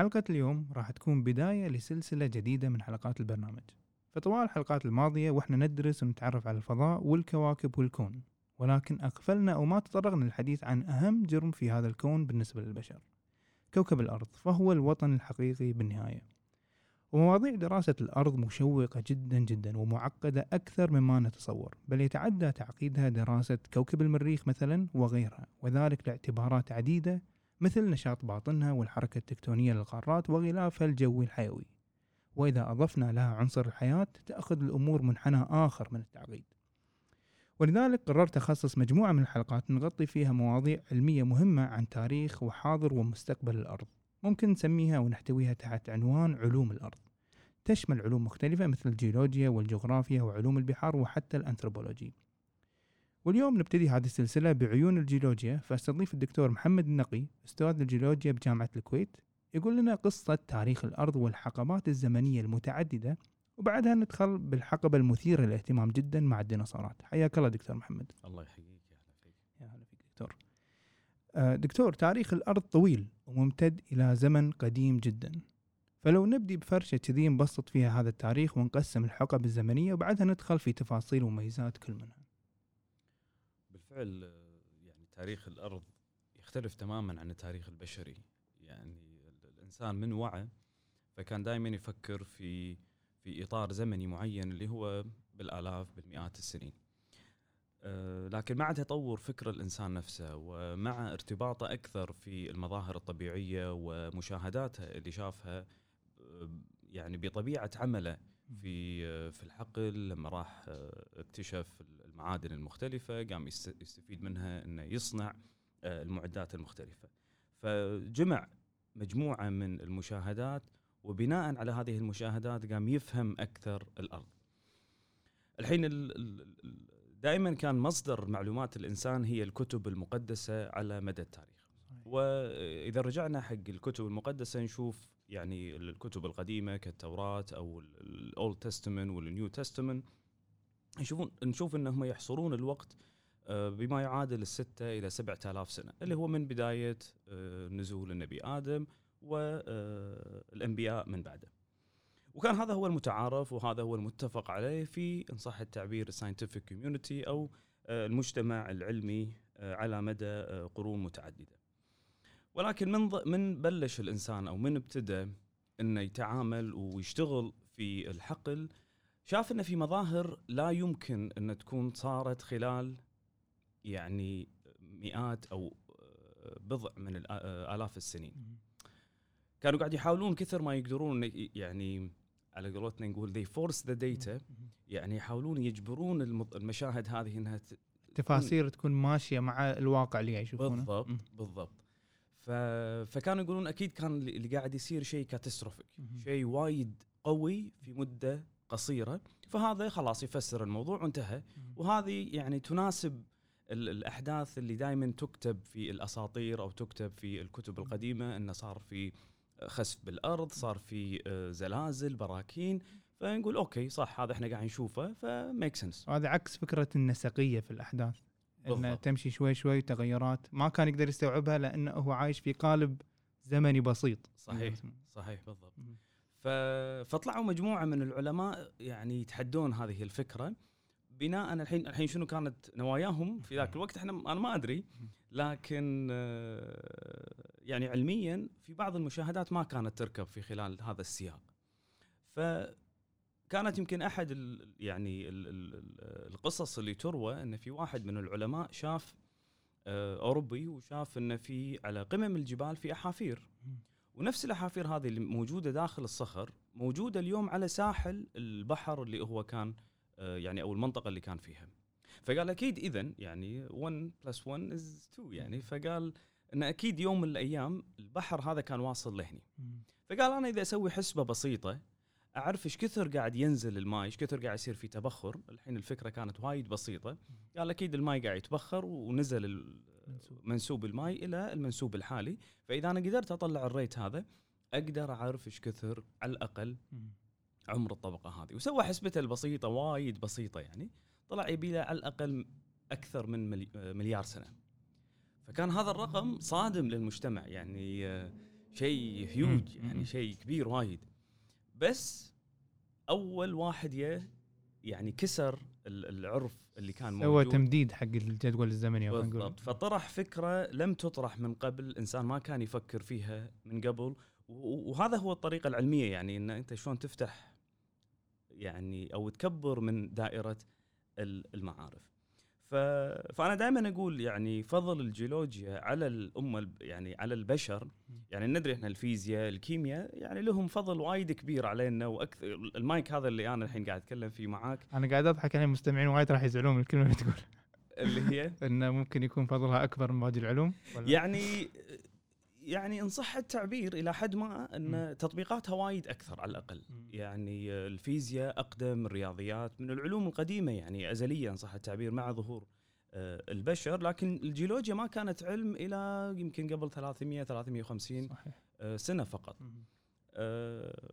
حلقة اليوم راح تكون بداية لسلسلة جديدة من حلقات البرنامج. فطوال الحلقات الماضية وإحنا ندرس ونتعرف على الفضاء والكواكب والكون ولكن أغفلنا أو ما تطرقنا للحديث عن أهم جرم في هذا الكون بالنسبة للبشر كوكب الأرض فهو الوطن الحقيقي بالنهاية. ومواضيع دراسة الأرض مشوقة جدا جدا ومعقدة أكثر مما نتصور بل يتعدى تعقيدها دراسة كوكب المريخ مثلا وغيرها وذلك لاعتبارات عديدة مثل نشاط باطنها والحركة التكتونية للقارات وغلافها الجوي الحيوي. وإذا أضفنا لها عنصر الحياة تأخذ الأمور منحنى آخر من التعقيد. ولذلك قررت أخصص مجموعة من الحلقات نغطي فيها مواضيع علمية مهمة عن تاريخ وحاضر ومستقبل الأرض. ممكن نسميها ونحتويها تحت عنوان علوم الأرض. تشمل علوم مختلفة مثل الجيولوجيا والجغرافيا وعلوم البحار وحتى الأنثروبولوجي. واليوم نبتدي هذه السلسلة بعيون الجيولوجيا فأستضيف الدكتور محمد النقي أستاذ الجيولوجيا بجامعة الكويت يقول لنا قصة تاريخ الأرض والحقبات الزمنية المتعددة وبعدها ندخل بالحقبة المثيرة للاهتمام جدا مع الديناصورات. حياك الله دكتور محمد. الله يحييك يا هلا فيك. يا هلا فيك دكتور. آه، دكتور تاريخ الأرض طويل وممتد إلى زمن قديم جدا. فلو نبدي بفرشة كذي نبسط فيها هذا التاريخ ونقسم الحقب الزمنية وبعدها ندخل في تفاصيل ومميزات كل منها. بالفعل يعني تاريخ الأرض يختلف تماما عن التاريخ البشري. يعني ال- الإنسان من وعى فكان دائما يفكر في في إطار زمني معين اللي هو بالآلاف بالمئات السنين. آه، لكن مع تطور فكر الإنسان نفسه ومع ارتباطه أكثر في المظاهر الطبيعية ومشاهداته اللي شافها يعني بطبيعة عمله في في الحقل لما راح آه، اكتشف المعادن المختلفة قام يست- يستفيد منها إنه يصنع آه، المعدات المختلفة. فجمع مجموعة من المشاهدات وبناء على هذه المشاهدات قام يفهم أكثر الأرض. الحين ال- ال- ال- دائما كان مصدر معلومات الإنسان هي الكتب المقدسة على مدى التاريخ. واذا رجعنا حق الكتب المقدسة نشوف يعني الكتب القديمة كالتوراة أو الاولد تستمنت والنيو تستمنت نشوفون نشوف إنهم يحصرون الوقت آه، بما يعادل الستة إلى سبعة آلاف سنة اللي هو من بداية آه، نزول النبي آدم والأنبياء من بعده. وكان هذا هو المتعارف وهذا هو المتفق عليه في إن صح التعبير ال scientific community أو آه، المجتمع العلمي آه، على مدى آه، قرون متعددة. ولكن من من بلش الإنسان أو من ابتدى أنه يتعامل ويشتغل في الحقل شاف أن في مظاهر لا يمكن أن تكون صارت خلال يعني مئات أو آه، بضع من آه، آلاف السنين. كانوا قاعد يحاولون كثر ما يقدرون يعني على قولتنا نقول they force the data يعني يحاولون يجبرون المشاهد هذه إنها ت- تفاصيل تكون ماشية مع الواقع اللي قاعد يشوفونه. بالضبط. بالضبط. ف... فكانوا يقولون أكيد كان اللي قاعد يصير شيء كاتستروفيك. شيء وايد قوي في مدة قصيرة فهذا خلاص يفسر الموضوع وانتهى. وهذه يعني تناسب ال- الأحداث اللي دائما تكتب في الأساطير أو تكتب في الكتب القديمة إنه صار في خسف بالأرض صار في آه، زلازل براكين. فنقول okay صح هذا إحنا قاعد نشوفه ف make sense وهذا عكس فكرة النسقية في الأحداث انها بالضبط. تمشي شوي شوي تغيرات ما كان يقدر يستوعبها لأنه هو عايش في قالب زمني بسيط. صحيح صحيح بالضبط. فطلعوا مجموعة من العلماء يعني يتحدون هذه الفكرة بناء الحين الحين شنو كانت نواياهم في ذاك الوقت إحنا أنا ما أدري لكن آه، يعني علميا في بعض المشاهدات ما كانت تركب في خلال هذا السياق. فكانت يمكن أحد ال يعني ال ال ال- القصص اللي تروى إن في واحد من العلماء شاف آه، أوروبي وشاف إن في على قمم الجبال في أحافير. ونفس الأحافير هذه اللي موجودة داخل الصخر موجودة اليوم على ساحل البحر اللي هو كان آه، يعني أو المنطقة اللي كان فيها. فقال أكيد اذا يعني 1 plus 1 is 2 يعني. فقال إن أكيد يوم من الأيام البحر هذا كان واصل لهني. فقال أنا إذا أسوي حسبة بسيطة أعرف إيش كثر قاعد ينزل الماي إيش كثر قاعد يصير في تبخر. الحين الفكرة كانت وايد بسيطة. قال أكيد الماي قاعد يتبخر ونزل منسوب. منسوب الماي إلى المنسوب الحالي فإذا أنا قدرت أطلع الريت هذا أقدر أعرف إيش كثر على الأقل. عمر الطبقة هذه وسوى حسبته البسيطة وايد بسيطة يعني طلع يبي له على الأقل أكثر من ملي- مليار سنة فكان هذا الرقم صادم للمجتمع يعني آه، شيء هيوج. يعني. شيء كبير وايد بس أول واحد يه يعني كسر ال- العرف اللي كان سوى موجود. تمديد حق الجدول الزمني. بالضبط. فطرح فكرة لم تطرح من قبل الانسان ما كان يفكر فيها من قبل. وهذا هو الطريقة العلمية يعني إن أنت شلون تفتح يعني أو تكبر من دائرة ال- المعارف. ف... فأنا دائما أقول يعني فضل الجيولوجيا على الأمة يعني على البشر. يعني ندري إحنا الفيزياء الكيمياء يعني لهم فضل وايد كبير علينا وأكثر المايك هذا اللي أنا الحين قاعد أتكلم فيه معاك. أنا قاعد أضحك الحين المستمعين وايد راح يزعلون من الكلمة اللي تقول. اللي هي؟ إنه ممكن يكون فضلها أكبر من باقي العلوم ولا؟ يعني يعني إن صح التعبير إلى حد ما إن تطبيقاتها وايد أكثر على الأقل. يعني الفيزياء أقدم الرياضيات من العلوم القديمة يعني أزلية إن صح التعبير مع ظهور آه، البشر لكن الجيولوجيا ما كانت علم إلى يمكن قبل 300 350 صحيح آه، سنة فقط. آه،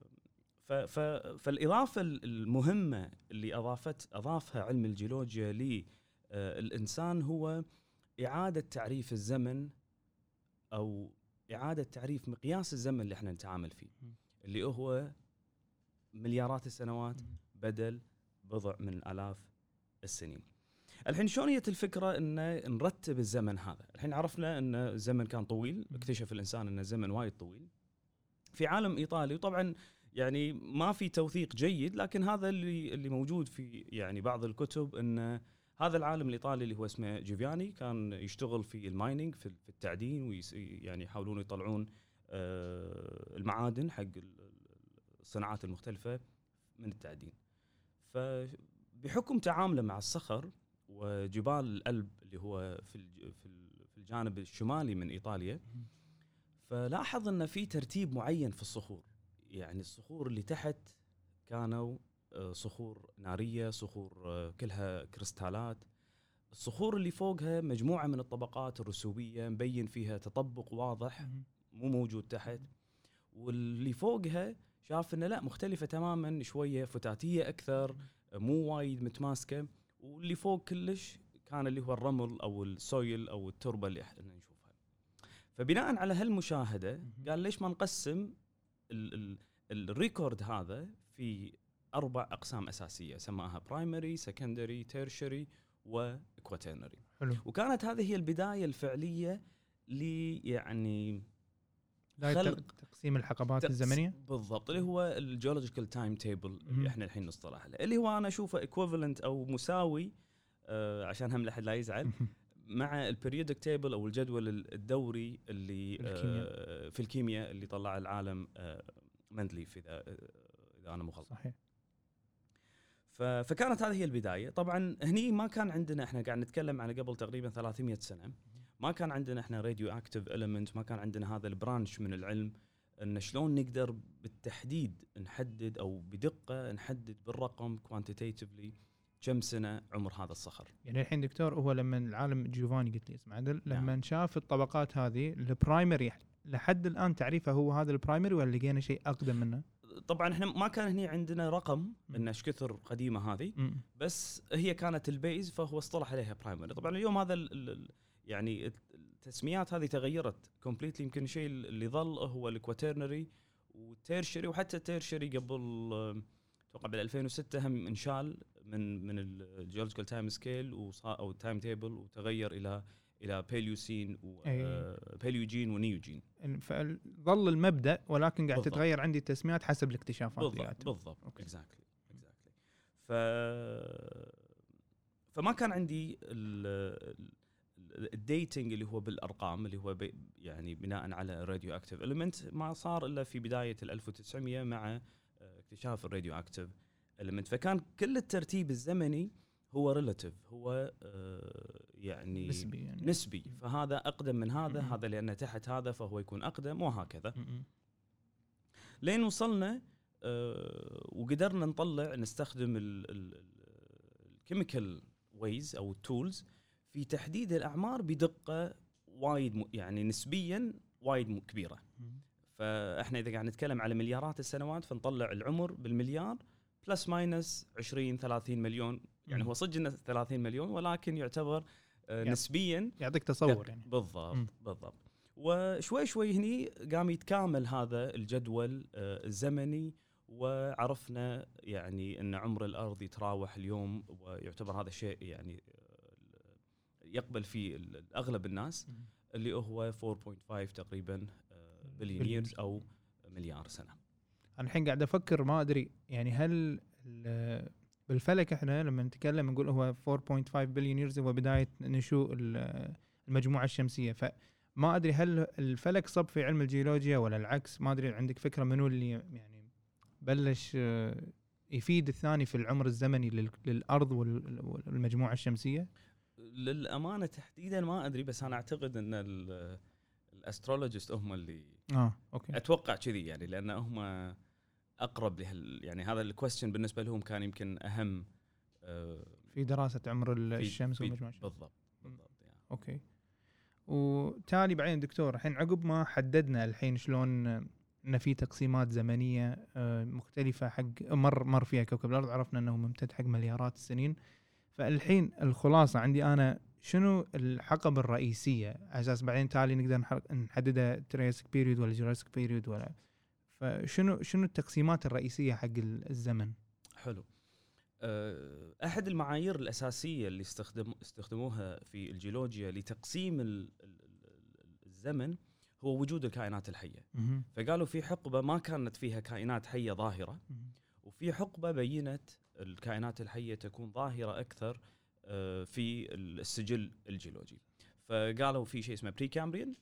فالإضافة المهمة اللي أضافت أضافها علم الجيولوجيا للانسان هو إعادة تعريف الزمن أو إعادة تعريف مقياس الزمن اللي إحنا نتعامل فيه. اللي هو مليارات السنوات. بدل بضع من الاف السنين. الحين شلون جت الفكرة ان نرتب الزمن هذا؟ الحين عرفنا إن الزمن كان طويل،. اكتشف الإنسان إن الزمن وايد طويل. في عالم إيطالي وطبعا يعني ما في توثيق جيد لكن هذا اللي اللي موجود في يعني بعض الكتب ان هذا العالم الإيطالي اللي هو اسمه جيفياني كان يشتغل في المايننج في التعدين يعني يحاولون يطلعون آه، المعادن حق ال- الصناعات المختلفة من التعدين. فبحكم تعامله مع الصخر وجبال الألب اللي هو في في ال- في الجانب الشمالي من إيطاليا. فلاحظ إن في ترتيب معين في الصخور يعني الصخور اللي تحت كانوا صخور نارية صخور آه، كلها كريستالات الصخور اللي فوقها مجموعة من الطبقات الرسوبية مبين فيها تطبق واضح. مو موجود تحت واللي فوقها شاف إنه لا مختلفة تماما شوية فتاتية أكثر مو وايد متماسكة واللي فوق كلش كان اللي هو الرمل أو السويل أو التربة اللي إحنا نشوفها. فبناء على هالمشاهدة. قال ليش ما نقسم ال ال ال record هذا في أربع أقسام أساسية سماها primary، secondary، tertiary و quaternary. حلو وكانت هذه هي البداية الفعلية ل يعني خلق تقسيم الحقبات تقس- الزمنية بالضبط اللي هو ال geological time table. اللي إحنا الحين نصطلح عليه اللي هو أنا أشوفه equivalent أو مساوي آه عشان هم لحد لا يزعل مع ال periodic table أو الجدول ال- الدوري اللي في الكيمياء. آه في الكيمياء اللي طلع العالم آه مندليف إذا إذا أنا مو غلطان صحيح فكانت هذه هي البداية طبعا هني ما كان عندنا إحنا قاعد نتكلم على قبل تقريبا 300 سنة ما كان عندنا إحنا radioactive element ما كان عندنا هذا ال branch من العلم إن شلون نقدر بالتحديد نحدد أو بدقة نحدد بالرقم quantitatively كم سنة عمر هذا الصخر يعني الحين دكتور هو لما العالم جيوفاني قلت لي اسمع عدل نعم. لما شاف الطبقات هذه ال primary لحد الآن تعريفه هو هذا ال primary ولا لقينا شيء أقدم منه؟ طبعا إحنا ما كان هني عندنا رقم. إن إيش كثر قديمة هذه. بس هي كانت ال base فهو اصطلح عليها primary طبعا اليوم هذا ال ال يعني التسميات هذه تغيرت completely يمكن الشيء اللي ظل هو ال quaternary وال tertiary وحتى ال tertiary قبل أتوقع بال 2006 هم انشال من من ال geological time scale أو time table وتغير إلى إلى Paleocene أي. و Paleogene و Neogene فظل المبدأ ولكن قاعد. تتغير عندي التسميات حسب الاكتشافات بالضبط بالضبط. exactly exactly ف فما كان عندي ال... ال... ال dating اللي هو بالأرقام اللي هو بي يعني بناء على ال radioactive element ما صار إلا في بداية ال 1900 مع آه، اكتشاف ال radioactive element فكان كل الترتيب الزمني هو relative هو آه، يعني نسبي يعني نسبي فهذا أقدم من هذا مم. هذا لأنه تحت هذا فهو يكون أقدم وهكذا م-م. لين وصلنا آه، وقدرنا نطلع نستخدم ال chemical ways أو ال tools في تحديد الأعمار بدقة وايد يعني نسبيا وايد كبيرة. فإحنا إذا قاعد نتكلم على مليارات السنوات فنطلع العمر بالمليار plus minus 20 30 مليون يعني. هو صدق إنه 30 مليون ولكن يعتبر يعني نسبيا يعطيك تصور يعني بالضبط مم. بالضبط وشوي شوي هني قام يتكامل هذا الجدول آه، الزمني وعرفنا يعني إن عمر الأرض يتراوح اليوم ويعتبر هذا الشيء يعني آه، يقبل فيه أغلب الناس م. اللي هو 4.5 تقريبا بليون. ييرز أو مليار سنة أنا الحين قاعد أفكر ما أدري يعني هل بالفلك إحنا لما نتكلم نقول هو 4.5 بليون ييرز هو بداية نشوء ال- المجموعة الشمسية. فما أدري هل الفلك صب في علم الجيولوجيا ولا العكس؟ ما أدري عندك فكرة منو اللي يعني بلش آه، يفيد الثاني في العمر الزمني لل- للأرض وال- والمجموعة الشمسية؟ للأمانة تحديدا ما أدري بس أنا أعتقد إن ال- astrologist هم اللي آه okay. أتوقع كذي يعني لأن هم أقرب لهال يعني هذا الكويستشن بالنسبة لهم كان يمكن أهم آه، في دراسة عمر الشمس الشمسيه بالضبط بالضبط يعني. okay. وتالي بعدين دكتور الحين عقب ما حددنا الحين شلون ان في تقسيمات زمنية آه، مختلفة حق مر مر فيها كوكب الأرض عرفنا إنه ممتد حق مليارات السنين. فالحين الخلاصة عندي أنا شنو الحقب الرئيسية؟ على أساس بعدين تالي نقدر نحددها Triassic period ولا Jurassic period ولا فشنو شنو التقسيمات الرئيسية حق ال- الزمن حلو آه، أحد المعايير الأساسية اللي استخدم استخدموها في الجيولوجيا لتقسيم ال- ال- ال- الزمن هو وجود الكائنات الحية. فقالوا في حقبة ما كانت فيها كائنات حية ظاهرة. وفي حقبة بينت الكائنات الحية تكون ظاهرة أكثر آه، في السجل الجيولوجي فقالوا في شيء اسمه Precambrian.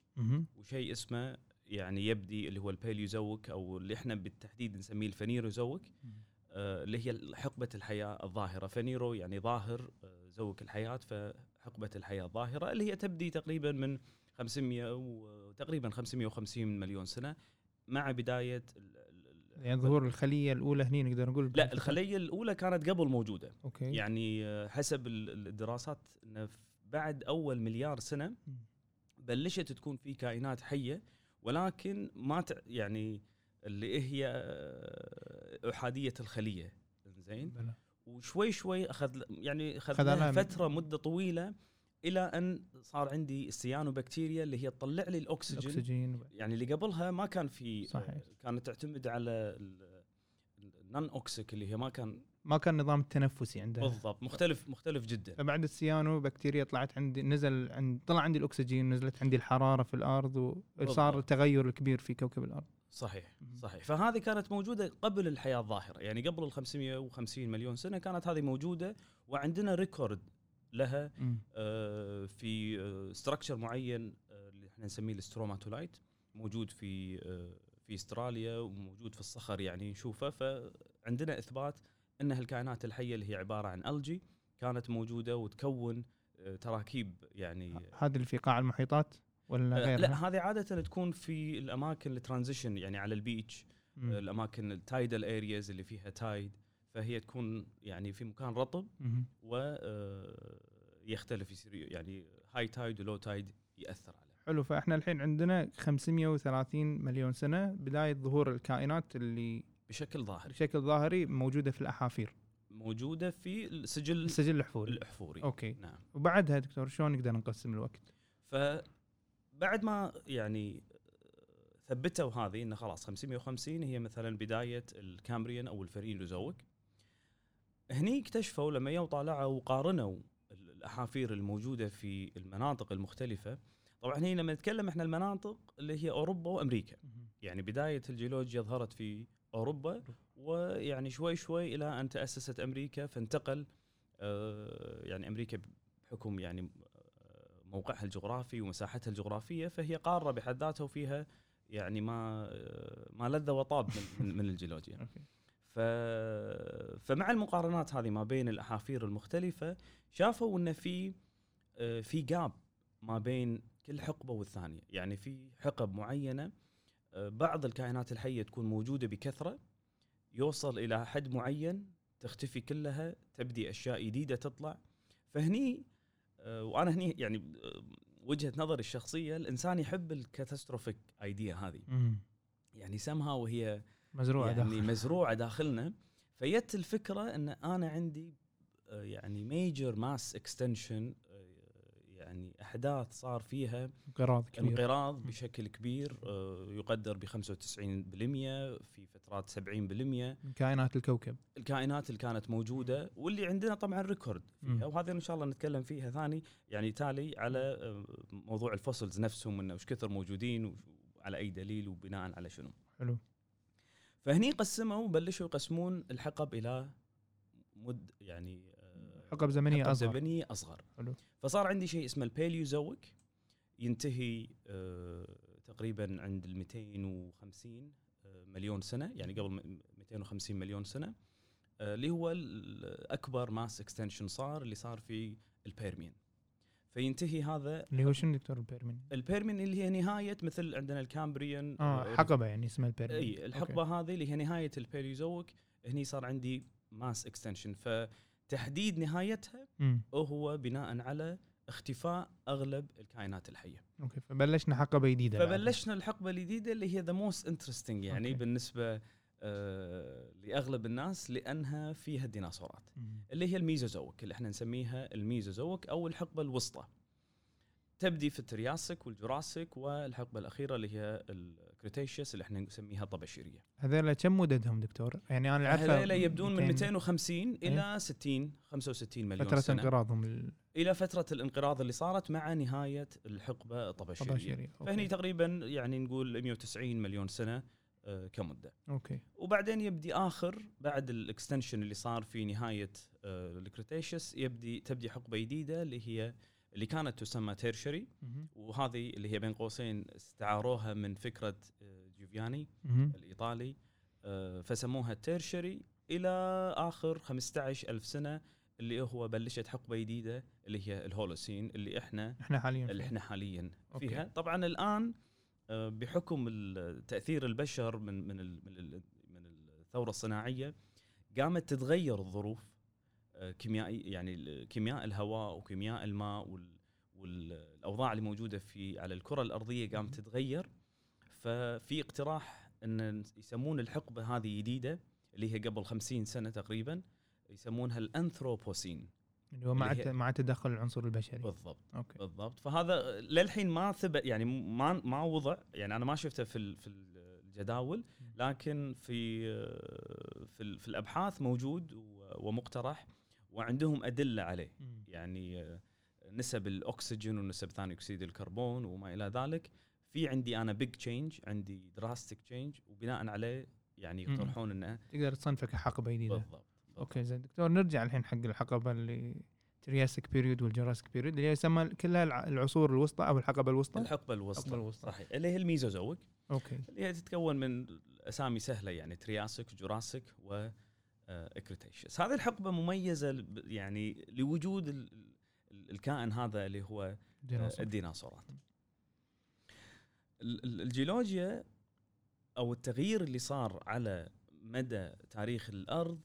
وشيء اسمه يعني يبدي اللي هو ال Paleozoic أو اللي إحنا بالتحديد نسميه ال Phanerozoic آه، اللي هي حقبة الحياة الظاهرة. phanero يعني ظاهر آه، zoic الحياة فحقبة الحياة الظاهرة اللي هي تبدي تقريبا من 500 وتقريبا 550 مليون سنة مع بداية يعني ظهور الخلية الأولى هني نقدر نقول لا الخلية الأولى كانت قبل موجودة. أوكي. يعني آه، حسب ال- الدراسات إنه بعد أول مليار سنة. بلشت تكون في كائنات حية ولكن ما تع- يعني اللي هي إحادية الخلية. زين. وشوي شوي أخذ يعني أخذ أخذ لها لها فترة مدة طويلة إلى أن صار عندي السيانوبكتيريا اللي هي تطلع لي الأكسجين. الأكسجين. يعني اللي قبلها ما كان في صحيح. كانت تعتمد على ال non-oxic اللي هي ما كان ما كان نظام التنفسي عنده. بالضبط. مختلف مختلف جدا. فبعد السيانو بكتيريا طلعت عندي نزل عند طلع عندي الأكسجين نزلت عندي الحرارة في الأرض وصار. التغير الكبير في كوكب الأرض. صحيح. صحيح. فهذه كانت موجودة قبل الحياة الظاهرة. يعني قبل ال 550 مليون سنة كانت هذه موجودة وعندنا record لها. آه، في structure معين آه، اللي إحنا نسميه ال stromatolite موجود في آه، في استراليا وموجود في الصخر يعني نشوفه. فعندنا إثبات إن الكائنات الحية اللي هي عبارة عن الجي كانت موجودة وتكون آه، تراكيب يعني هذا اللي في قاع المحيطات ولا آه، غيرها؟ لا هذه عادة تكون في الأماكن ال transition يعني على ال beach مم. الأماكن ال tidal areas اللي فيها tide فهي تكون يعني في مكان رطب. ويختلف يصير يعني high tide و low tide يأثر عليه حلو فإحنا الحين عندنا 530 مليون سنة بداية ظهور الكائنات اللي بشكل ظاهري. بشكل ظاهري موجودة في الأحافير. موجودة في السجل السجل الحفوري الأحفوري. okay. نعم. وبعدها دكتور شلون نقدر نقسم الوقت؟ فبعد ما يعني ثبتوا هذه انه خلاص 550 هي مثلا بداية ال Cambrian أو ال Phanerozoic هني اكتشفوا لما يو طالعوا وقارنوا الأحافير الموجودة في المناطق المختلفة طبعا هنا لما نتكلم إحنا المناطق اللي هي أوروبا وأمريكا. يعني بداية الجيولوجيا ظهرت في أوروبا ويعني شوي شوي إلى أن تأسست أمريكا فانتقل آه، يعني أمريكا بحكم يعني آه، موقعها الجغرافي ومساحتها الجغرافية فهي قارة بحد ذاتها وفيها يعني ما آه، ما لذ وطاب من, من, الجيولوجيا. ف... فمع المقارنات هذه ما بين الأحافير المختلفة شافوا إن في في جاب ما بين كل حقبة والثانية. يعني في حقب معينة بعض الكائنات الحية تكون موجودة بكثرة يوصل إلى حد معين تختفي كلها تبدي أشياء جديدة تطلع. فهني آه، وأنا هني يعني آه، وجهة نظري الشخصية الإنسان يحب الكاتاستروفيك آيديا هذه. مم. يعني سمها وهي مزروعة يعني داخل. مزروعة داخلنا. فيت الفكرة إن أنا عندي آه، يعني major mass extinction يعني أحداث صار فيها انقراض كبير. انقراض. بشكل كبير آه، يقدر ب 95% في فترات 70% من كائنات الكوكب. الكائنات اللي كانت موجودة واللي عندنا طبعا record فيها. وهذا إن شاء الله نتكلم فيها ثاني يعني تالي على آه، موضوع ال fossils نفسهم انه وش كثر موجودين وعلى أي دليل وبناء على شنو. حلو. فهني قسموا وبلشوا يقسمون الحقب إلى مد يعني حقب زمنيه حقب أصغر. زمنيه أصغر. حلو. فصار عندي شيء اسمه ال Paleozoic ينتهي آه، تقريبا عند ال 250 آه، مليون سنة يعني قبل م- 250 مليون سنة آه، اللي هو أكبر mass extinction صار اللي صار في ال Permian. فينتهي هذا اللي هو شنو دكتور ال Permian؟ ال Permian اللي هي نهاية مثل عندنا ال Cambrian آه حقبة يعني اسمها ال Permian. إي الحقبة هذه اللي هي نهاية ال Paleozoic هني صار عندي mass extinction فتحديد نهايتها هو بناء على اختفاء أغلب الكائنات الحية okay فبلشنا حقبة جديدة. فبلشنا الحقبة الجديدة اللي هي the most interesting يعني okay. بالنسبة آه لأغلب الناس لأنها فيها الديناصورات. اللي هي ال Mesozoic اللي إحنا نسميها ال Mesozoic أو الحقبة الوسطى تبدي في ال Triassic وال Jurassic والحقبة الأخيرة اللي هي ال Cretaceous اللي إحنا نسميها طباشيريه هذول كم مددهم دكتور؟ يعني أنا عارفه هذول يبدون من 200 250 إلى 60 65 مليون فترة سنة. انقراضهم ال- إلى فترة الانقراض اللي صارت مع نهاية الحقبة الطباشيريه الطباشيريه فهني okay. تقريبا يعني نقول 190 مليون سنة آه، كمدة. okay. وبعدين يبدي آخر بعد ال extinction اللي صار في نهاية آه، ال Cretaceous يبدي تبدي حقبة جديدة اللي هي اللي كانت تسمى Tertiary. وهذه اللي هي بين قوسين استعاروها من فكرة آه، جيوفياني مهم. الإيطالي آه، فسموها Tertiary إلى آخر 15 ألف سنة اللي هو بلشت حقبة جديدة اللي هي ال Holocene اللي إحنا إحنا حاليا اللي. إحنا حاليا okay. فيها طبعا الآن آه، بحكم تأثير البشر من من من ال- من الثورة الصناعية قامت تتغير الظروف آه، كيميائي يعني كيمياء الهواء وكيمياء الماء وال- والأوضاع اللي موجودة في على الكرة الأرضية قامت تتغير. ففي اقتراح إن يسمون الحقبة هذه جديدة اللي هي قبل 50 سنة تقريبا يسمونها الأنثروبوسين. اللي هو مع اللي مع تدخل العنصر البشري. بالضبط أوكي. بالضبط. فهذا للحين ما ثبت يعني ما ما وضع يعني أنا ما شفته في في الجداول لكن في في, في الأبحاث موجود ومقترح. وعندهم أدلة عليه. يعني آه، نسب الأكسجين ونسب ثاني أكسيد الكربون وما إلى ذلك. في عندي أنا big change عندي drastic change وبناء عليه يعني. يقترحون إنه تقدر تصنفه حقبه جديده بالضبط okay زين. دكتور نرجع الحين حق الحقبة اللي Triassic period وال Jurassic period اللي هي يسمى كلها الع- العصور الوسطى أو الحقبة الوسطى؟ الحقبة الوسطى. الحقبة الوسطى. صحيح. اللي هي ال Mesozoic. okay. اللي هي تتكون من أسامي سهلة يعني Triassic Jurassic و Cretaceous هذه الحقبة مميزة يعني لوجود ال- ال- الكائن هذا اللي هو آه، ديناصور. الديناصورات. ال- ال- الجيولوجيا أو التغيير اللي صار على مدى تاريخ الأرض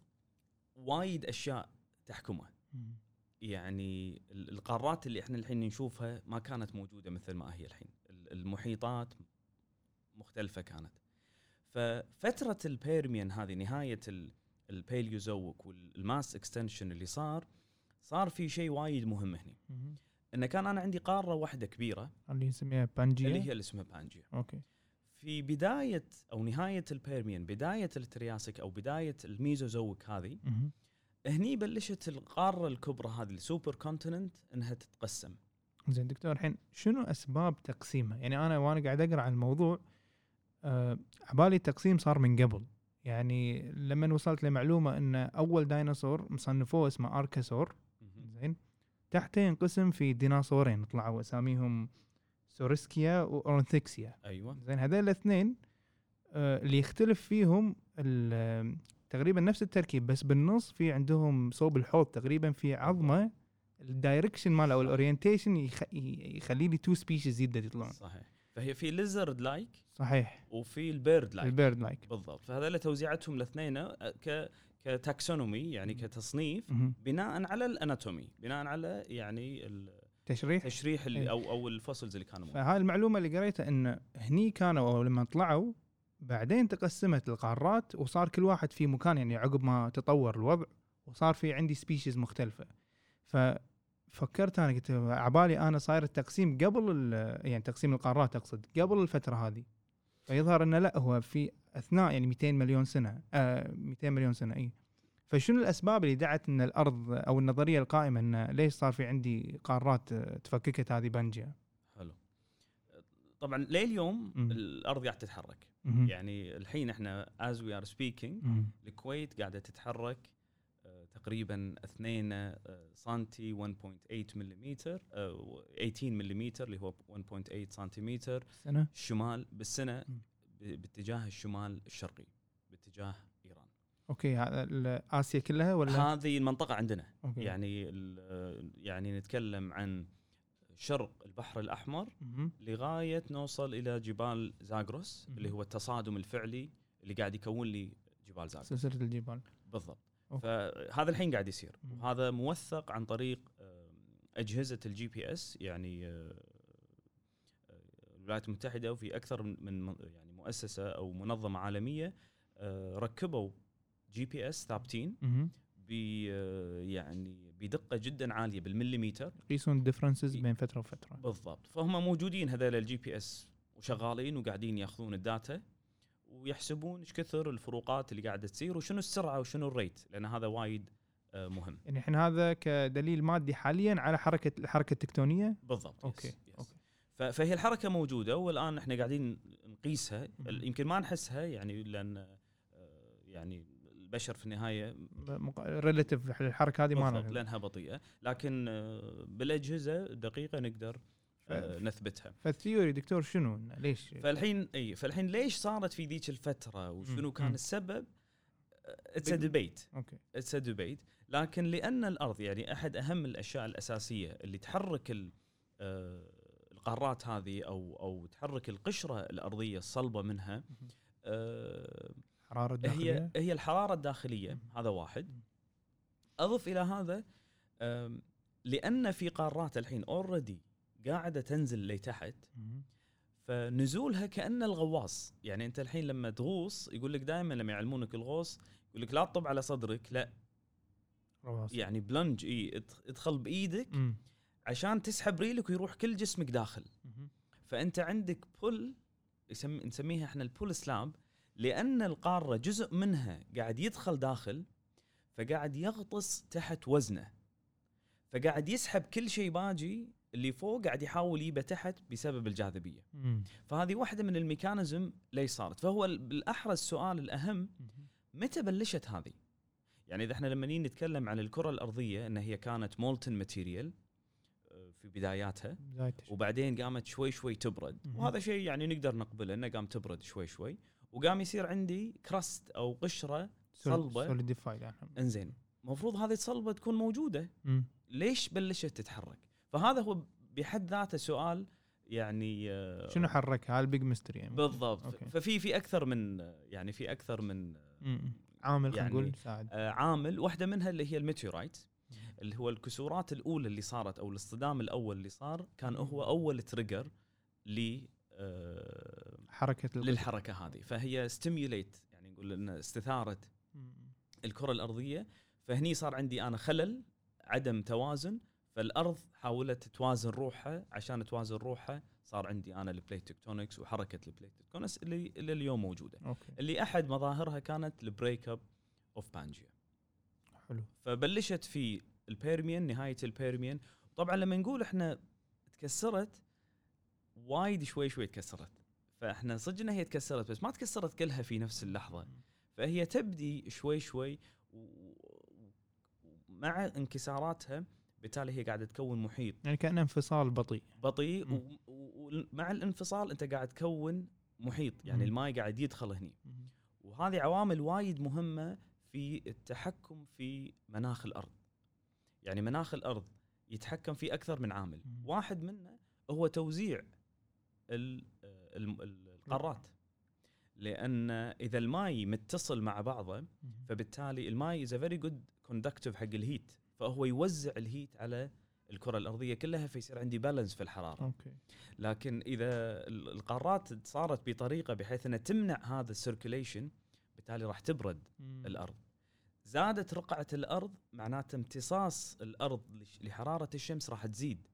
وايد أشياء تحكمه. يعني ال- القارات اللي إحنا الحين نشوفها ما كانت موجودة مثل ما هي الحين. ال- المحيطات مختلفة كانت. ففترة ال Permian هذه نهاية ال- Paleozoic وال mass extinction اللي صار صار في شيء وايد مهم هنا مم. ان كان أنا عندي قارة واحدة كبيرة. اللي نسميها Pangaea اللي هي اللي اسمها Pangaea okay. في بداية أو نهاية ال Permian بداية ال Triassic أو بداية ال Mesozoic هذه. هني بلشت القارة الكبرى هذه ال supercontinent إنها تتقسم. زين دكتور الحين شنو أسباب تقسيمها؟ يعني أنا وأنا قاعد أقرأ عن الموضوع آه عبالي التقسيم صار من قبل. يعني لما وصلت لمعلومة إن أول ديناصور مصنفوه اسمه اركاسور زين. تحته ينقسم في ديناصورين طلعوا أساميهم سورسكيا واورنثكسيا أيوه. زين. هذول الاثنين آه، اللي يختلف فيهم تقريبا نفس التركيب بس بالنص في عندهم صوب الحوض تقريبا في عظمة. ال direction ماله أو ال orientation يخ... يخلي لي two species جدد يطلعون. صحيح. فهي في lizard-like صحيح. وفي ال bird-like. ال bird-like. بالضبط. فهذول توزيعتهم الاثنين آه، ك ك taxonomy يعني كتصنيف. بناء على ال anatomy بناء على يعني تشريح. التشريح إيه. اللي أو أو ال fossils اللي كانوا. فهاي المعلومة اللي قريتها إن هني كانوا أو لما طلعوا بعدين تقسمت القارات وصار كل واحد في مكان يعني عقب ما تطور الوضع وصار في عندي species مختلفة. ففكرت أنا قلت عبالي أنا صاير التقسيم قبل يعني تقسيم القارات أقصد قبل الفترة هذه فيظهر إنه لا هو في أثناء يعني 200 مليون سنة آه 200 مليون سنة إي فشنو الأسباب اللي دعت إن الأرض أو النظرية القائمة إن ليش صار في عندي قارات تفككت هذه Pangaea حلو طبعا لليوم. الأرض قاعدة تتحرك. يعني الحين إحنا as we are speaking. الكويت قاعدة تتحرك تقريبا 2 آه، سنتي 1.8 ملم 18 ملم اللي هو 1.8 سنتيمتر سنة؟ الشمال بالسنة باتجاه الشمال الشرقي باتجاه إيران. okay هذا آسيا كلها ولا؟ هذه المنطقة عندنا. okay. يعني يعني نتكلم عن شرق البحر الأحمر. لغاية نوصل إلى جبال زاغروس. اللي هو التصادم الفعلي اللي قاعد يكون لي جبال زاغروس. سلسلة الجبال. بالضبط. okay. فهذا الحين قاعد يصير. وهذا موثق عن طريق أجهزة ال GPS يعني آه، آه، الولايات المتحدة وفي أكثر من يعني مؤسسة أو منظمة عالمية آه، ركبوا GPS ثابتين. ب يعني بدقة جدا عالية بالمليمتر يقيسون ال differences بين فترة وفترة بالضبط فهم موجودين هذول ال GPS وشغالين وقاعدين ياخذون ال data ويحسبون إيش كثر الفروقات اللي قاعدة تصير وشنو السرعة وشنو ال rate لأن هذا وايد آه، مهم يعني الحين هذا كدليل مادي حاليا على حركة الحركة التكتونية بالضبط okay، yes yes. okay. ف- فهي الحركة موجودة والآن إحنا قاعدين نقيسها. يمكن ما نحسها يعني لأن آه، يعني البشر في النهاية relative الحركة هذه ما لأنها بطيئة لكن آه، بالأجهزة دقيقة نقدر نثبتها. فال theory دكتور شنو ليش؟ فالحين إي فالحين ليش صارت في ذيك الفترة وشنو. كان. السبب؟ it's بال- debate okay. it's debate لكن لأن الأرض يعني أحد أهم الأشياء الأساسية اللي تحرك آه، القارات هذه أو أو تحرك القشرة الأرضية الصلبة منها آه، حرارة هي الداخليه هي الحرارة الداخلية. هذا واحد. أضف إلى هذا لأن في قارات الحين already قاعدة تنزل لتحت مهم. فنزولها كانه الغواص يعني أنت الحين لما تغوص يقول لك دائما لما يعلمونك الغوص يقول لك لا تطب على صدرك لا رواس يعني plunge إي ادخ- ادخل بإيدك. عشان تسحب ريلك ويروح كل جسمك داخل. فأنت عندك pull يسم نسميها إحنا ال pull slab لأن القارة جزء منها قاعد يدخل داخل فقاعد يغطس تحت وزنه فقاعد يسحب كل شيء باجي اللي فوق قاعد يحاول يجره تحت بسبب الجاذبية مم. فهذه واحدة من ال mechanism ليش صارت فهو ال- بالاحرى السؤال الأهم. متى بلشت هذه يعني إذا إحنا لما نيجي نتكلم عن الكرة الأرضية إن هي كانت molten material في بداياتها. وبعدين قامت شوي شوي تبرد. وهذا شيء يعني نقدر نقبله إنه قام تبرد شوي شوي وقام يصير عندي crust أو قشرة صلبة. solidified يعني. إنزين المفروض هذه الصلبة تكون موجودة مم. ليش بلشت تتحرك فهذا هو بحد ذاته سؤال يعني آه، شنو حركها؟ هاي ال big mystery يعني. بالضبط. okay. ففي في أكثر من يعني في أكثر من مم. عامل خلينا يعني نقول ساعد. آه، عامل. واحدة منها اللي هي ال meteorite اللي هو الكسورات الأولى اللي صارت أو الاصطدام الأول اللي صار كان هو أول trigger ل آه، حركة. للحركة هذه. فهي stimulate يعني نقول إن استثارت مم. الكرة الأرضية. فهني صار عندي أنا خلل عدم توازن فالأرض حاولت توازن روحها عشان توازن روحها صار عندي أنا ال plate tectonics وحركة ال plate tectonics اللي اللي اليوم موجودة. okay. اللي أحد مظاهرها كانت ال breakup of Pangaea حلو. فبلشت في ال Permian نهاية ال Permian طبعا لما نقول إحنا تكسرت وايد شوي شوي تكسرت. فإحنا صدقنا هي تكسرت بس ما تكسرت كلها في نفس اللحظة. فهي تبدي شوي شوي ومع انكساراتها بالتالي هي قاعدة تكون محيط. يعني كأنه انفصال بطيء. بطيء مم. و- ومع الانفصال أنت قاعد تكون محيط. يعني مم. الماء قاعد يدخل هني. وهذه عوامل وايد مهمة في التحكم في مناخ الأرض. يعني مناخ الأرض يتحكم فيه أكثر من عامل. مم. واحد منه هو توزيع ال- ال- ال- القارات. لأن إذا الماي متصل مع بعضه فبالتالي الماي is very good conductive حق ال heat فهو يوزع ال heat على الكرة الأرضية كلها فيصير عندي balance في الحرارة. okay. لكن إذا ال- القارات صارت بطريقة بحيث إنها تمنع هذا ال circulation بالتالي راح تبرد الأرض. زادت رقعة الأرض معناته امتصاص الأرض لحرارة الشمس راح تزيد.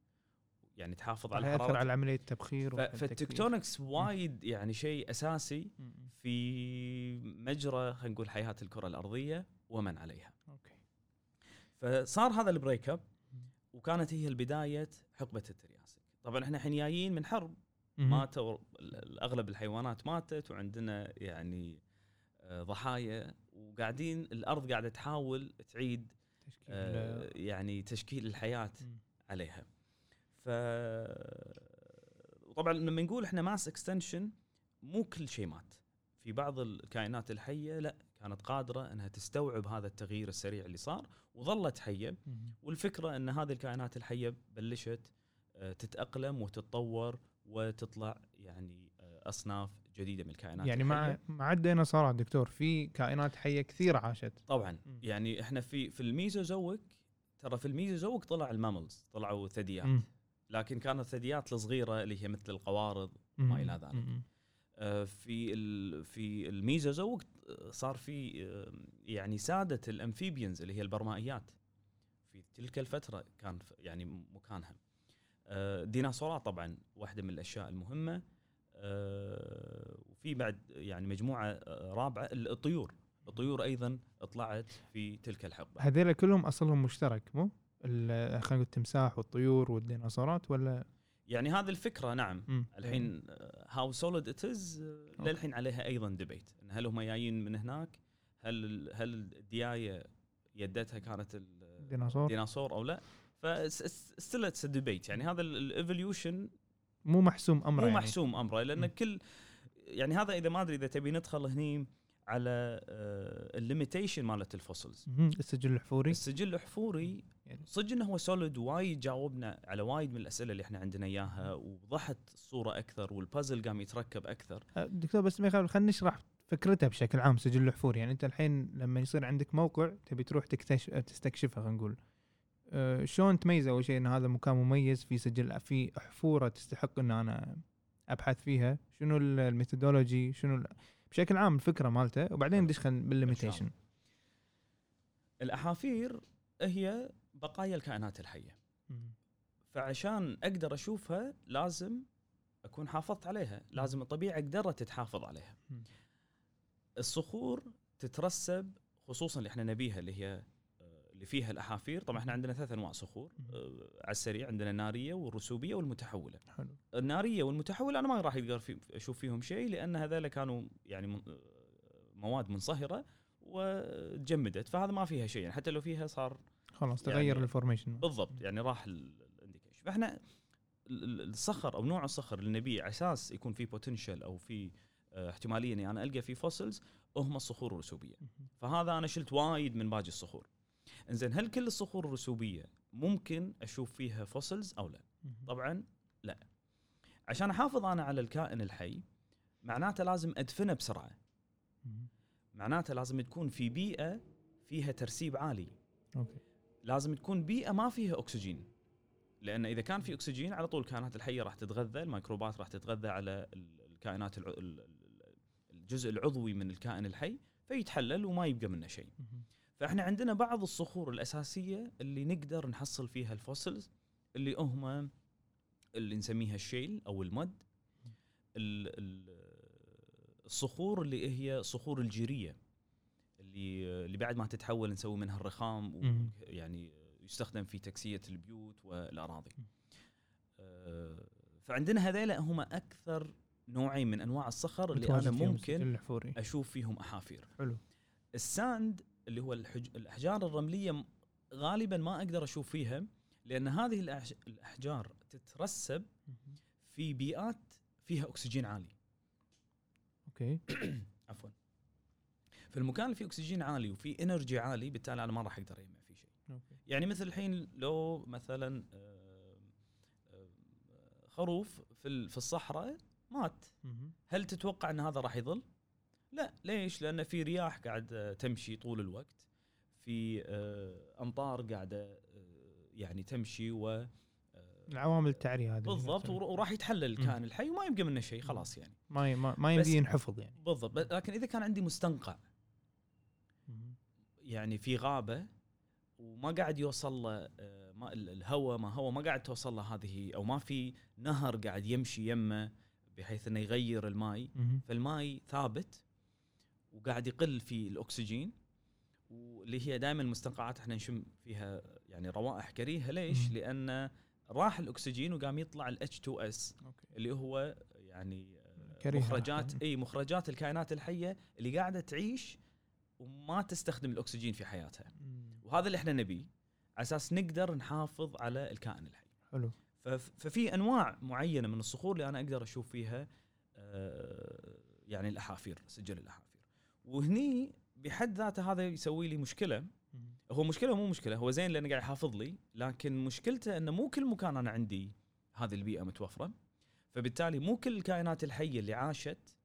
يعني تحافظ على يأثر حرارة على عملية التبخير. فال tectonics وايد يعني شيء أساسي مم. في مجرى خلينا نقول حياة الكرة الأرضية ومن عليها. فصار هذا ال break up وكانت هي البداية حقبة ال Triassic. طبعا إحنا الحين جايين من حرب. ماتوا اغلب الحيوانات ماتت وعندنا يعني آه، ضحايا وقاعدين الأرض قاعدة تحاول تعيد تشكيل آه، يعني تشكيل الحياة. عليها. ف وطبعا لما نقول إحنا mass extinction مو كل شيء مات. في بعض الكائنات الحية لا. كانت قادرة إنها تستوعب هذا التغيير السريع اللي صار وظلت حية. والفكرة إن هذه الكائنات الحية بلشت آه، تتأقلم وتتطور وتطلع يعني آه، أصناف جديدة من الكائنات يعني الحية. مع مع الديناصورات دكتور في كائنات حية كثير عاشت طبعا. يعني إحنا في في ال Mesozoic ترى في ال Mesozoic طلع ال mammals طلعوا ثدييات. لكن كانت الثدييات الصغيرة اللي هي مثل القوارض مم. إلى ذلك. آه، في في ال Mesozoic آه، صار في يعني سادة ال amphibians اللي هي البرمائيات. في تلك الفترة كان يعني مكانها. آه، ديناصورات طبعا واحدة من الأشياء المهمة. آه، وفي بعد يعني مجموعة آه، رابعة الطيور. الطيور أيضا طلعت في تلك الحقبة. هذول كلهم أصلهم مشترك مو؟ خلينا نقول التمساح والطيور والديناصورات ولا يعني هذه الفكرة نعم مم. الحين how solid it is. للحين عليها أيضا debate إن هل هم جايين من هناك هل هل الدياية يدتها كانت ال- ديناصور الديناصور أو لا ف still it's debate يعني هذا ال evolution مو محسوم أمره مو يعني. محسوم أمره لأن مم. كل يعني هذا إذا ما أدري إذا تبي ندخل هني على ال limitation مالت ال fossils. السجل الحفوري. السجل الحفوري يعني. صدق إنه هو solid وايد جاوبنا على وايد من الأسئلة اللي إحنا عندنا إياها ووضحت الصورة أكثر والبازل قام يتركب أكثر. أه، دكتور بس ما يخالف خلينا نشرح فكرته بشكل عام سجل الحفوري. يعني أنت الحين لما يصير عندك موقع تبي تروح تكتشف تستكشفه خلينا نقول. أه شلون تميز أول شيء إن هذا مكان مميز في سجل في حفورة تستحق إن أنا أبحث فيها. شنو ال- methodology؟ شنو بشكل عام الفكرة مالته وبعدين ندش بال limitation. الأحافير هي بقايا الكائنات الحية. فعشان أقدر أشوفها لازم أكون حافظت عليها لازم الطبيعة قدرت تحافظ عليها. الصخور تترسب خصوصا اللي إحنا نبيها اللي هي اللي فيها الأحافير طبعا إحنا عندنا ثلاث أنواع صخور. آه، على السريع عندنا الناريه والرسوبية والمتحولة. حلو. النارية والمتحولة أنا ما راح يقدر في أشوف فيهم شيء لأن هذول كانوا يعني آه، مواد منصهرة وتجمدت فهذا ما فيها شيء يعني حتى لو فيها صار خلاص يعني تغير الفورميشن بالضبط يعني راح ال indication فإحنا ال- ال- الصخر أو نوع الصخر اللي نبيه على أساس يكون في potential أو في آه، احتمالية إني أنا ألقى فيه fossils هم الصخور الرسوبية. فهذا أنا شلت وايد من باقي الصخور. إنزين هل كل الصخور الرسوبية ممكن أشوف فيها fossils أو لا؟ طبعا لا. عشان أحافظ أنا على الكائن الحي معناته لازم أدفنه بسرعة. معناته لازم تكون في بيئة فيها ترسيب عالي. okay. لازم تكون بيئة ما فيها أكسجين. لأن إذا كان في أكسجين على طول الكائنات الحية راح تتغذى الميكروبات راح تتغذى على ال- الكائنات الجزء العضوي من الكائن الحي فيتحلل وما يبقى منه شيء. فإحنا عندنا بعض الصخور الأساسية اللي نقدر نحصل فيها ال fossils اللي هم اللي نسميها ال shale أو ال mud ال- ال- الصخور اللي هي صخور الجيرية اللي اللي بعد ما تتحول نسوي منها الرخام مم. ويعني يستخدم في تكسية البيوت والأراضي. آه، فعندنا هذيل هم أكثر نوعين من أنواع الصخر اللي أنا ممكن الحفوري أشوف فيهم أحافير. حلو الساند اللي هو الحج... الأحجار الرملية غالبا ما أقدر أشوف فيها لأن هذه الأعش- الأحجار تترسب في بيئات فيها أكسجين عالي. okay. عفوا. في المكان اللي فيه أكسجين عالي وفي energy عالي بالتالي أنا ما راح أقدر اجمع فيه شيء. okay. يعني مثل الحين لو مثلا آه، آه، خروف في ال- في الصحراء مات. هل تتوقع إن هذا راح يظل؟ لا ليش؟ لأن في رياح قاعدة تمشي طول الوقت. في آه، أمطار قاعدة آه، يعني تمشي و آه، العوامل التعرية هذه بالضبط ور- وراح يتحلل الكائن الحي وما يبقى منه شيء خلاص يعني. ما ما, ما يمدي ينحفظ يعني. بالضبط لكن إذا كان عندي مستنقع. يعني في غابة وما قاعد يوصل له آه، ما ال- الهواء ما هو ما قاعد توصل له هذه أو ما في نهر قاعد يمشي يمه بحيث إنه يغير الماي. فالماي ثابت وقاعد يقل في الأكسجين واللي هي دائما المستنقعات إحنا نشم فيها يعني روائح كريهة ليش؟ مم. لأن راح الأكسجين وقام يطلع ال H2S أوكي اللي هو يعني آه، كريهة. مخرجات إي مخرجات الكائنات الحية اللي قاعدة تعيش وما تستخدم الأكسجين في حياتها مم. وهذا اللي إحنا نبيه على أساس نقدر نحافظ على الكائن الحي حلو فف- ففي أنواع معينة من الصخور اللي أنا أقدر أشوف فيها آه، يعني الأحافير سجل الأحافير وهني بحد ذاته هذا يسوي لي مشكلة. هو مشكلة مو مشكلة هو زين لأنه قاعد يحافظ لي لكن مشكلته إنه مو كل مكان أنا عندي هذه البيئة متوفرة. فبالتالي مو كل الكائنات الحية اللي عاشت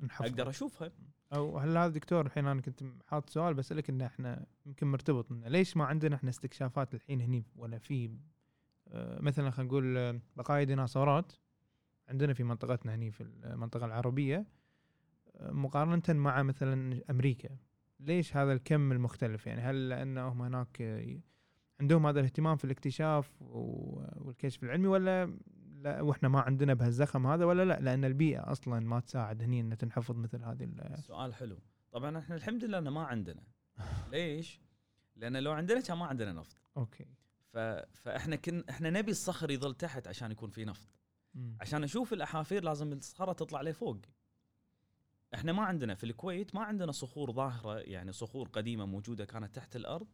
نحفظ أقدر أشوفها. أو هل هذا دكتور الحين أنا كنت حاط سؤال بسالك ان إحنا يمكن مرتبط إن ليش ما عندنا إحنا استكشافات الحين هني ولا في آه، مثلا خلينا نقول آه، بقايا ديناصورات عندنا في منطقتنا هني في المنطقة العربية مقارنة مع مثلا أمريكا ليش هذا الكم المختلف؟ يعني هل لانهم هناك عندهم هذا الاهتمام في الاكتشاف والكشف العلمي ولا لا وإحنا ما عندنا بهالزخم هذا ولا لا؟ لأن البيئة أصلا ما تساعد هني ان تنحفظ مثل هذه ال- سؤال حلو. طبعا إحنا الحمد لله إنه ما عندنا. ليش؟ لأن لو عندنا كان ما عندنا نفط. أوكي. ف... فإحنا كن إحنا نبي الصخر يظل تحت عشان يكون في نفط. عشان أشوف الأحافير لازم الصخرة تطلع لفوق. إحنا ما عندنا في الكويت ما عندنا صخور ظاهرة يعني صخور قديمة موجودة كانت تحت الأرض.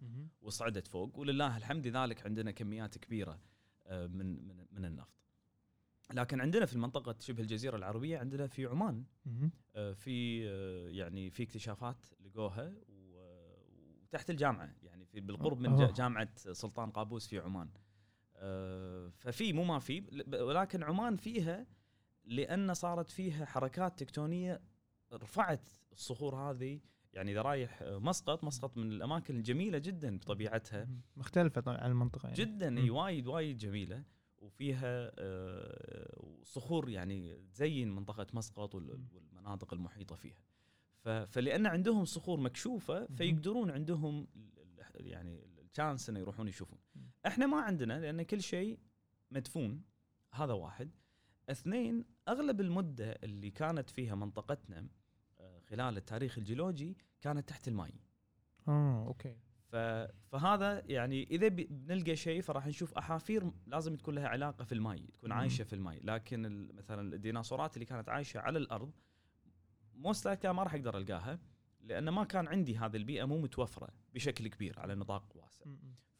وصعدت فوق ولله الحمد لذلك عندنا كميات كبيرة آه، من من من النفط لكن عندنا في المنطقة شبه الجزيرة العربية عندنا في عمان. آه، في آه، يعني في اكتشافات لقوها وتحت الجامعة يعني في بالقرب من. جامعة سلطان قابوس في عمان ففي مو ما في ولكن عمان فيها لأن صارت فيها حركات تكتونية رفعت الصخور هذه يعني إذا رايح مسقط مسقط من الأماكن الجميلة جدا بطبيعتها مهم. مختلفة طبعا عن المنطقة يعني جدا إي. وايد وايد جميلة وفيها آه، صخور يعني تزين منطقة مسقط. والمناطق المحيطة فيها فلأن عندهم صخور مكشوفة فيقدرون عندهم يعني ال chance إنه يروحون يشوفون. إحنا ما عندنا لأن كل شيء مدفون هذا واحد اثنين أغلب المدة اللي كانت فيها منطقتنا خلال التاريخ الجيولوجي كانت تحت الماء آه okay. فهذا يعني إذا بنلقى شيء فراح نشوف أحافير لازم تكون لها علاقة في الماء تكون. عايشة في الماء لكن مثلا الديناصورات اللي كانت عايشة على الأرض most ما راح أقدر ألقاها لأن ما كان عندي هذه البيئة مو متوفرة بشكل كبير على نطاق واسع.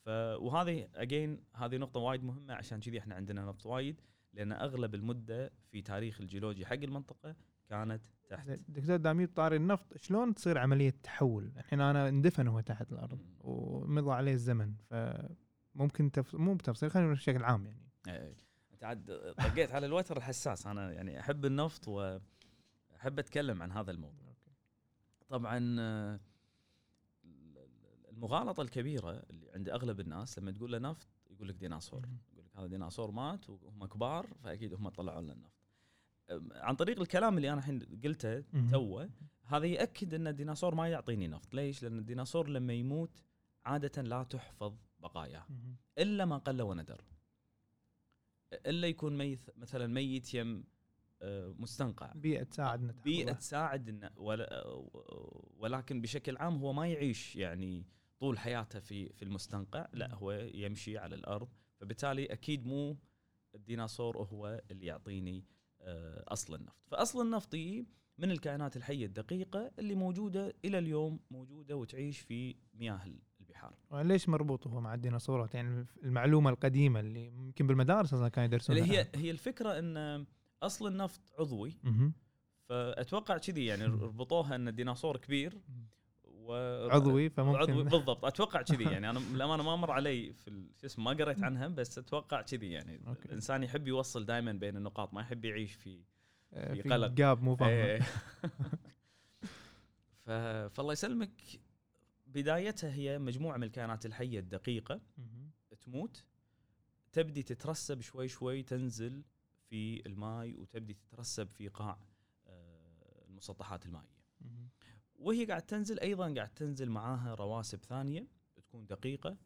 ف... وهذه again هذه نقطة وايد مهمة عشان كذي إحنا عندنا نفط وايد لأن أغلب المدة في تاريخ الجيولوجي حق المنطقة كانت تحت دكتور دام يه طاري النفط شلون تصير عملية تحول؟ الحين أنا اندفن هو تحت الأرض. ومضى عليه الزمن فممكن تف... مو بتفصيل خلينا نقول بشكل عام يعني إيه. أنت عاد طقيت على الوتر الحساس أنا يعني أحب النفط وأحب أتكلم عن هذا الموضوع طبعا آه، المغالطة الكبيرة اللي عند أغلب الناس لما تقول له نفط يقول لك ديناصور. يقول لك هذا ديناصور مات وهم كبار فأكيد هم طلعوا لنا النفط عن طريق الكلام اللي أنا الحين قلته. توه هذا يأكد أن الديناصور ما يعطيني نفط. ليش؟ لأن الديناصور لما يموت عادة لا تحفظ بقاياه. إلا ما قل وندر. إلا يكون ميت مثلا ميت يم آه، مستنقع. بيئة تساعدنا تحوله. بيئة تساعد ولا ولكن بشكل عام هو ما يعيش يعني طول حياته في في المستنقع. لا هو يمشي على الأرض. فبالتالي أكيد مو الديناصور هو اللي يعطيني أصل النفط. فأصل النفط يجي من الكائنات الحية الدقيقة اللي موجودة إلى اليوم موجودة وتعيش في مياه البحار. ليش مربوط هو مع الديناصورات؟ يعني المعلومة القديمة اللي يمكن بالمدارس أصلا كانوا يدرسونها اللي هي هي الفكرة إن أصل النفط عضوي. فأتوقع كذي يعني ربطوها إن الديناصور كبير. و عضوي فممكن عضوي بالضبط أتوقع كذي يعني أنا للأمانة ما مر علي في شو اسمه ما قريت عنها بس أتوقع كذي يعني أوكي. الإنسان يحب يوصل دائما بين النقاط ما يحب يعيش في آه، في في قلق. جاب مو فاهم إيه. ف... فالله يسلمك بدايتها هي مجموعة من الكائنات الحية الدقيقة. تموت تبدي تترسب شوي شوي تنزل في الماء وتبدي تترسب في قاع آه، المسطحات المائية. وهي قاعد تنزل أيضا قاعد تنزل معاها رواسب ثانية تكون دقيقة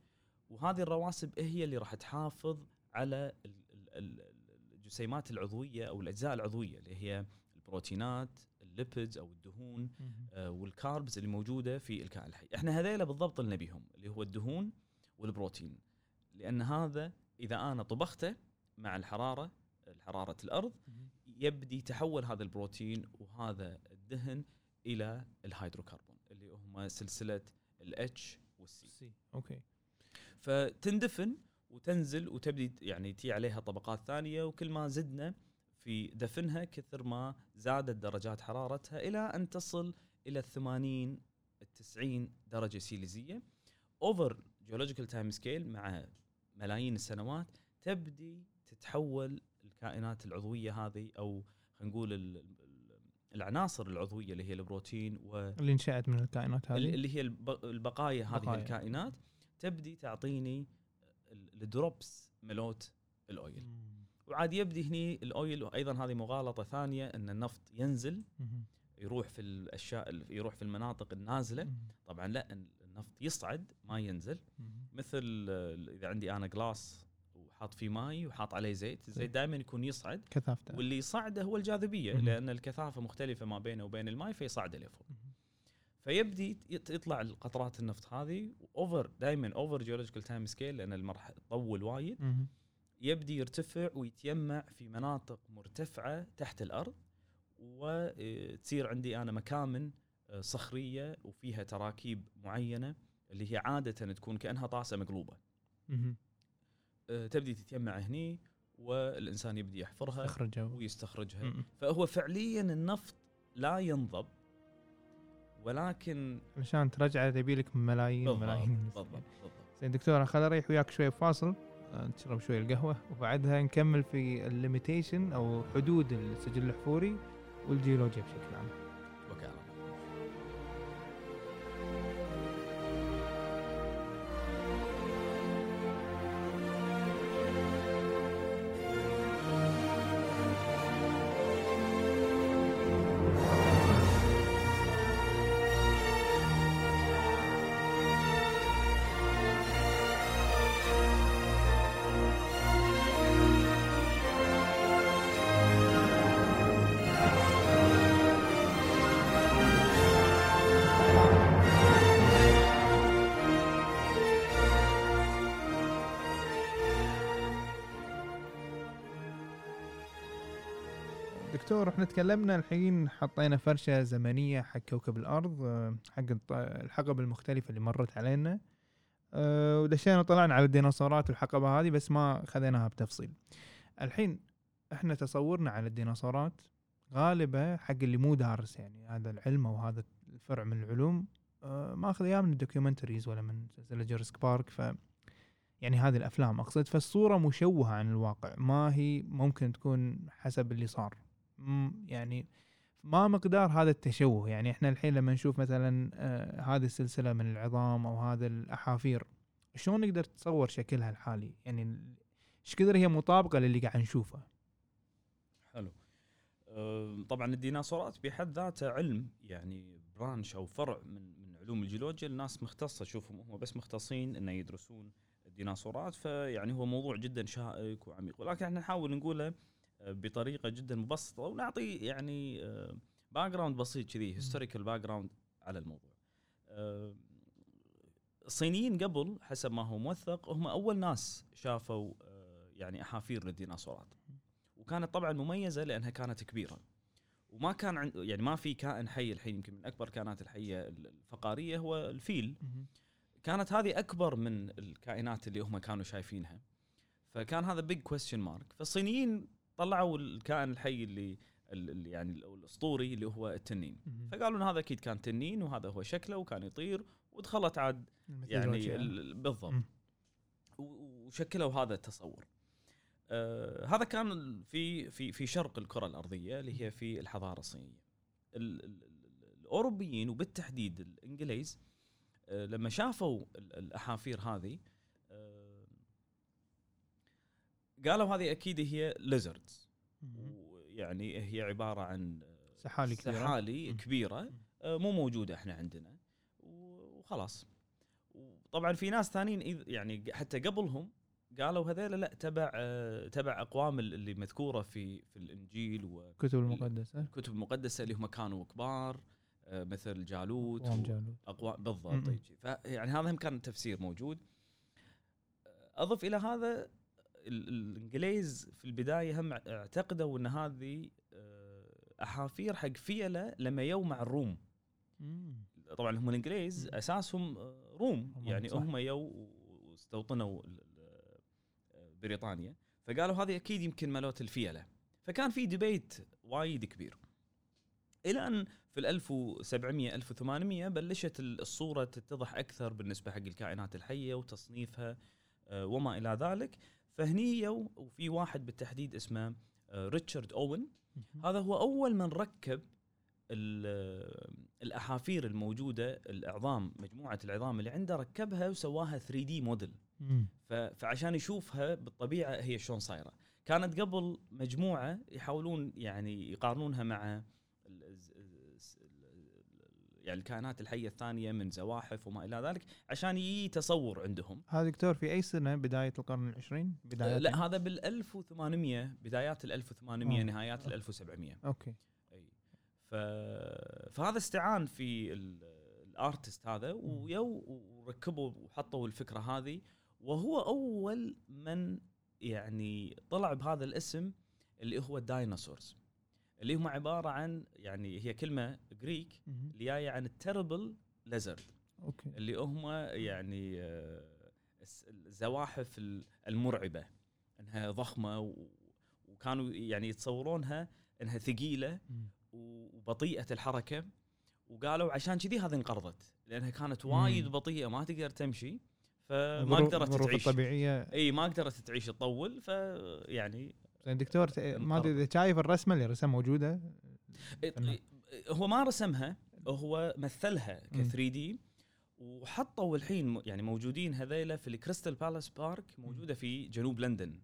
وهذه الرواسب هي اللي راح تحافظ على ال- ال- ال- الجسيمات العضوية أو الأجزاء العضوية اللي هي البروتينات الليبيدز أو الدهون. آه، والكاربز اللي موجودة في الكائن الحي، إحنا هذيلا بالضبط اللي نبيهم اللي هو الدهون والبروتين لأن هذا إذا أنا طبخته مع الحرارة حرارة الأرض. يبدي يتحول هذا البروتين وهذا الدهن إلى الهيدروكربون اللي هم سلسلة الاتش والسي سي okay. فتندفن وتنزل وتبدي يعني تي عليها طبقات ثانية وكل ما زدنا في دفنها كثر ما زادت درجات حرارتها إلى أن تصل إلى ال 80 ال 90 درجة سيليزية. over geological time scale مع ملايين السنوات تبدي تتحول الكائنات العضوية هذه أو خلينا نقول العناصر العضوية اللي هي البروتين و اللي انشأت من الكائنات هذه اللي هي الب- البقايا هذه بقايا. الكائنات تبدي تعطيني ال- ال drops ملوت ال oil مم. وعاد يبدي هني ال oil وأيضا هذه مغالطة ثانية إن النفط ينزل. يروح في الأشياء ال- يروح في المناطق النازلة. طبعا لا النفط يصعد ما ينزل. مثل إذا عندي أنا glass وحاط فيه ماي وحاط عليه زيت الزيت زين. دائما يكون يصعد كثافته واللي يصعده هو الجاذبية مهم. لأن الكثافة مختلفة ما بينه وبين الماء فيصعده لفوق. فيبدي يط- يطلع القطرات النفط هذه over دائما over geological time scale لأن المرحله تطول وايد. يبدي يرتفع ويتيمع في مناطق مرتفعة تحت الأرض وتصير عندي أنا مكامن آه، صخرية وفيها تراكيب معينة اللي هي عادة تكون كأنها طاسة مقلوبة. آه، تبدي تتيمع هني والإنسان يبدي يحفرها اخرجه ويستخرجها. مم. فهو فعليا النفط لا ينضب ولكن علشان ترجع تبي لك ملايين بالضبط ملايين بالضبط. بالضبط. زين دكتور خل أريح وياك شوي فاصل آه، نشرب شوي القهوة وبعدها نكمل في ال limitation أو حدود السجل الحفوري والجيولوجيا بشكل عام. دكتور إحنا تكلمنا الحين حطينا فرشة زمنية حق كوكب الأرض آه، حق الحقب المختلفة اللي مرت علينا. آه، ودشينا طلعنا على الديناصورات والحقبة هذه بس ما خذيناها بتفصيل. الحين إحنا تصورنا على الديناصورات غالبا حق اللي مو دارس يعني هذا العلم أو هذا الفرع من العلوم آه، ماخذ اياه من ال documentaries ولا من سلسله Jurassic Park ف يعني هذه الأفلام أقصد. فالصورة مشوهة عن الواقع ما هي ممكن تكون حسب اللي صار. يعني ما مقدار هذا التشوه. يعني إحنا الحين لما نشوف مثلا آه هذه السلسلة من العظام أو هذا الأحافير شلون نقدر نتصور شكلها الحالي؟ يعني إيش قدر هي مطابقة للي قاعد نشوفه؟ حلو. طبعا الديناصورات بحد ذاته علم يعني برانش أو فرع من من علوم الجيولوجيا. الناس مختصة شوفهم هم بس مختصين إنه يدرسون الديناصورات فيعني هو موضوع جدا شائك وعميق. ولكن إحنا نحاول نقوله بطريقة جدا مبسطة ونعطي يعني background بسيط كذي historical background على الموضوع. الصينيين قبل حسب ما هو موثق هم أول ناس شافوا أه، يعني أحافير للديناصورات. وكانت طبعا مميزة لأنها كانت كبيرة. وما كان عند يعني ما في كائن حي الحين يمكن من أكبر كائنات الحية الفقارية هو الفيل. فكانت هذه أكبر من الكائنات اللي هم كانوا شايفينها. فكان هذا بيج كويستشن مارك فالصينيين طلعوا الكائن الحي اللي اللي يعني الأسطوري اللي هو التنين. فقالوا إن هذا أكيد كان تنين وهذا هو شكله وكان يطير ودخلت عاد يعني بالضبط. وشكلوا هذا التصور. آه هذا كان في في في شرق الكرة الأرضية اللي هي في الحضارة الصينية. ال- ال- ال- الأوروبيين وبالتحديد الإنجليز آه لما شافوا ال- الأحافير هذه آه قالوا هذه أكيد هي ليزردز. يعني هي عبارة عن سحالي كبيرة. سحالي. كبيرة. آه، مو موجودة إحنا عندنا وخلاص وطبعا في ناس ثانيين يعني حتى قبلهم قالوا هذيلا لا تبع آه، تبع أقوام ال- اللي مذكورة في في الإنجيل الكتب المقدسة والكتب المقدسة اللي هم كانوا كبار آه، مثل جالوت أقوام و- جالوت. أقوام بالضبط. يجي. فيعني هذا هم كان تفسير موجود أضف إلى هذا الإنجليز في البداية هم اعتقدوا إن هذه آه، أحافير حق فيلة لما يو مع الروم. طبعا هم الإنجليز. أساسهم آه، روم يعني. هم يو واستوطنوا آه، بريطانيا فقالوا هذه أكيد يمكن ملوت الفيلة فكان في ديبيت وايد كبير إلى أن في ال 1700 1800 بلشت ال- الصورة تتضح أكثر بالنسبة حق الكائنات الحية وتصنيفها وما إلى ذلك فهني وفي واحد بالتحديد اسمه آه، ريتشارد أوين. هذا هو أول من ركب ال- الأحافير الموجودة العظام مجموعة العظام اللي عنده ركبها وسواها 3 دي موديل. فعشان يشوفها بالطبيعة هي شلون صايرة. كانت قبل مجموعة يحاولون يعني يقارنونها مع ال- الز- الز- ال- يعني الكائنات الحية الثانية من زواحف وما إلى ذلك عشان يجي تصور عندهم. هذا دكتور في أي سنة بداية القرن العشرين؟ بدايه لا هذا بال 1800 بدايات ال 1800 آه. نهايات ال 1700 okay. أي. ف... فهذا استعان في ال- ال artist هذا ويو وركبوا وحطوا الفكرة هذه وهو أول من يعني طلع بهذا الاسم اللي هو ال dinosaurs اللي هم عبارة عن يعني هي كلمة Greek. اللي جاية عن ال terrible lizard okay اللي هم يعني آه، الزواحف ال- المرعبة إنها ضخمة وكانوا يعني يتصورونها إنها ثقيلة. وبطيئة الحركة وقالوا عشان كذي هذه انقرضت لأنها كانت وايد. بطيئة ما تقدر تمشي فما قدرت تعيش الطبيعية إي ما قدرت تعيش تطول فيعني زين دكتور ت- ما أدري إذا شايف الرسمة اللي رسمها موجودة فنان. هو ما رسمها هو مثلها ك مم. 3 دي وحطوا الحين يعني موجودين هذيلا في الكريستال بالاس بارك موجودة في جنوب لندن.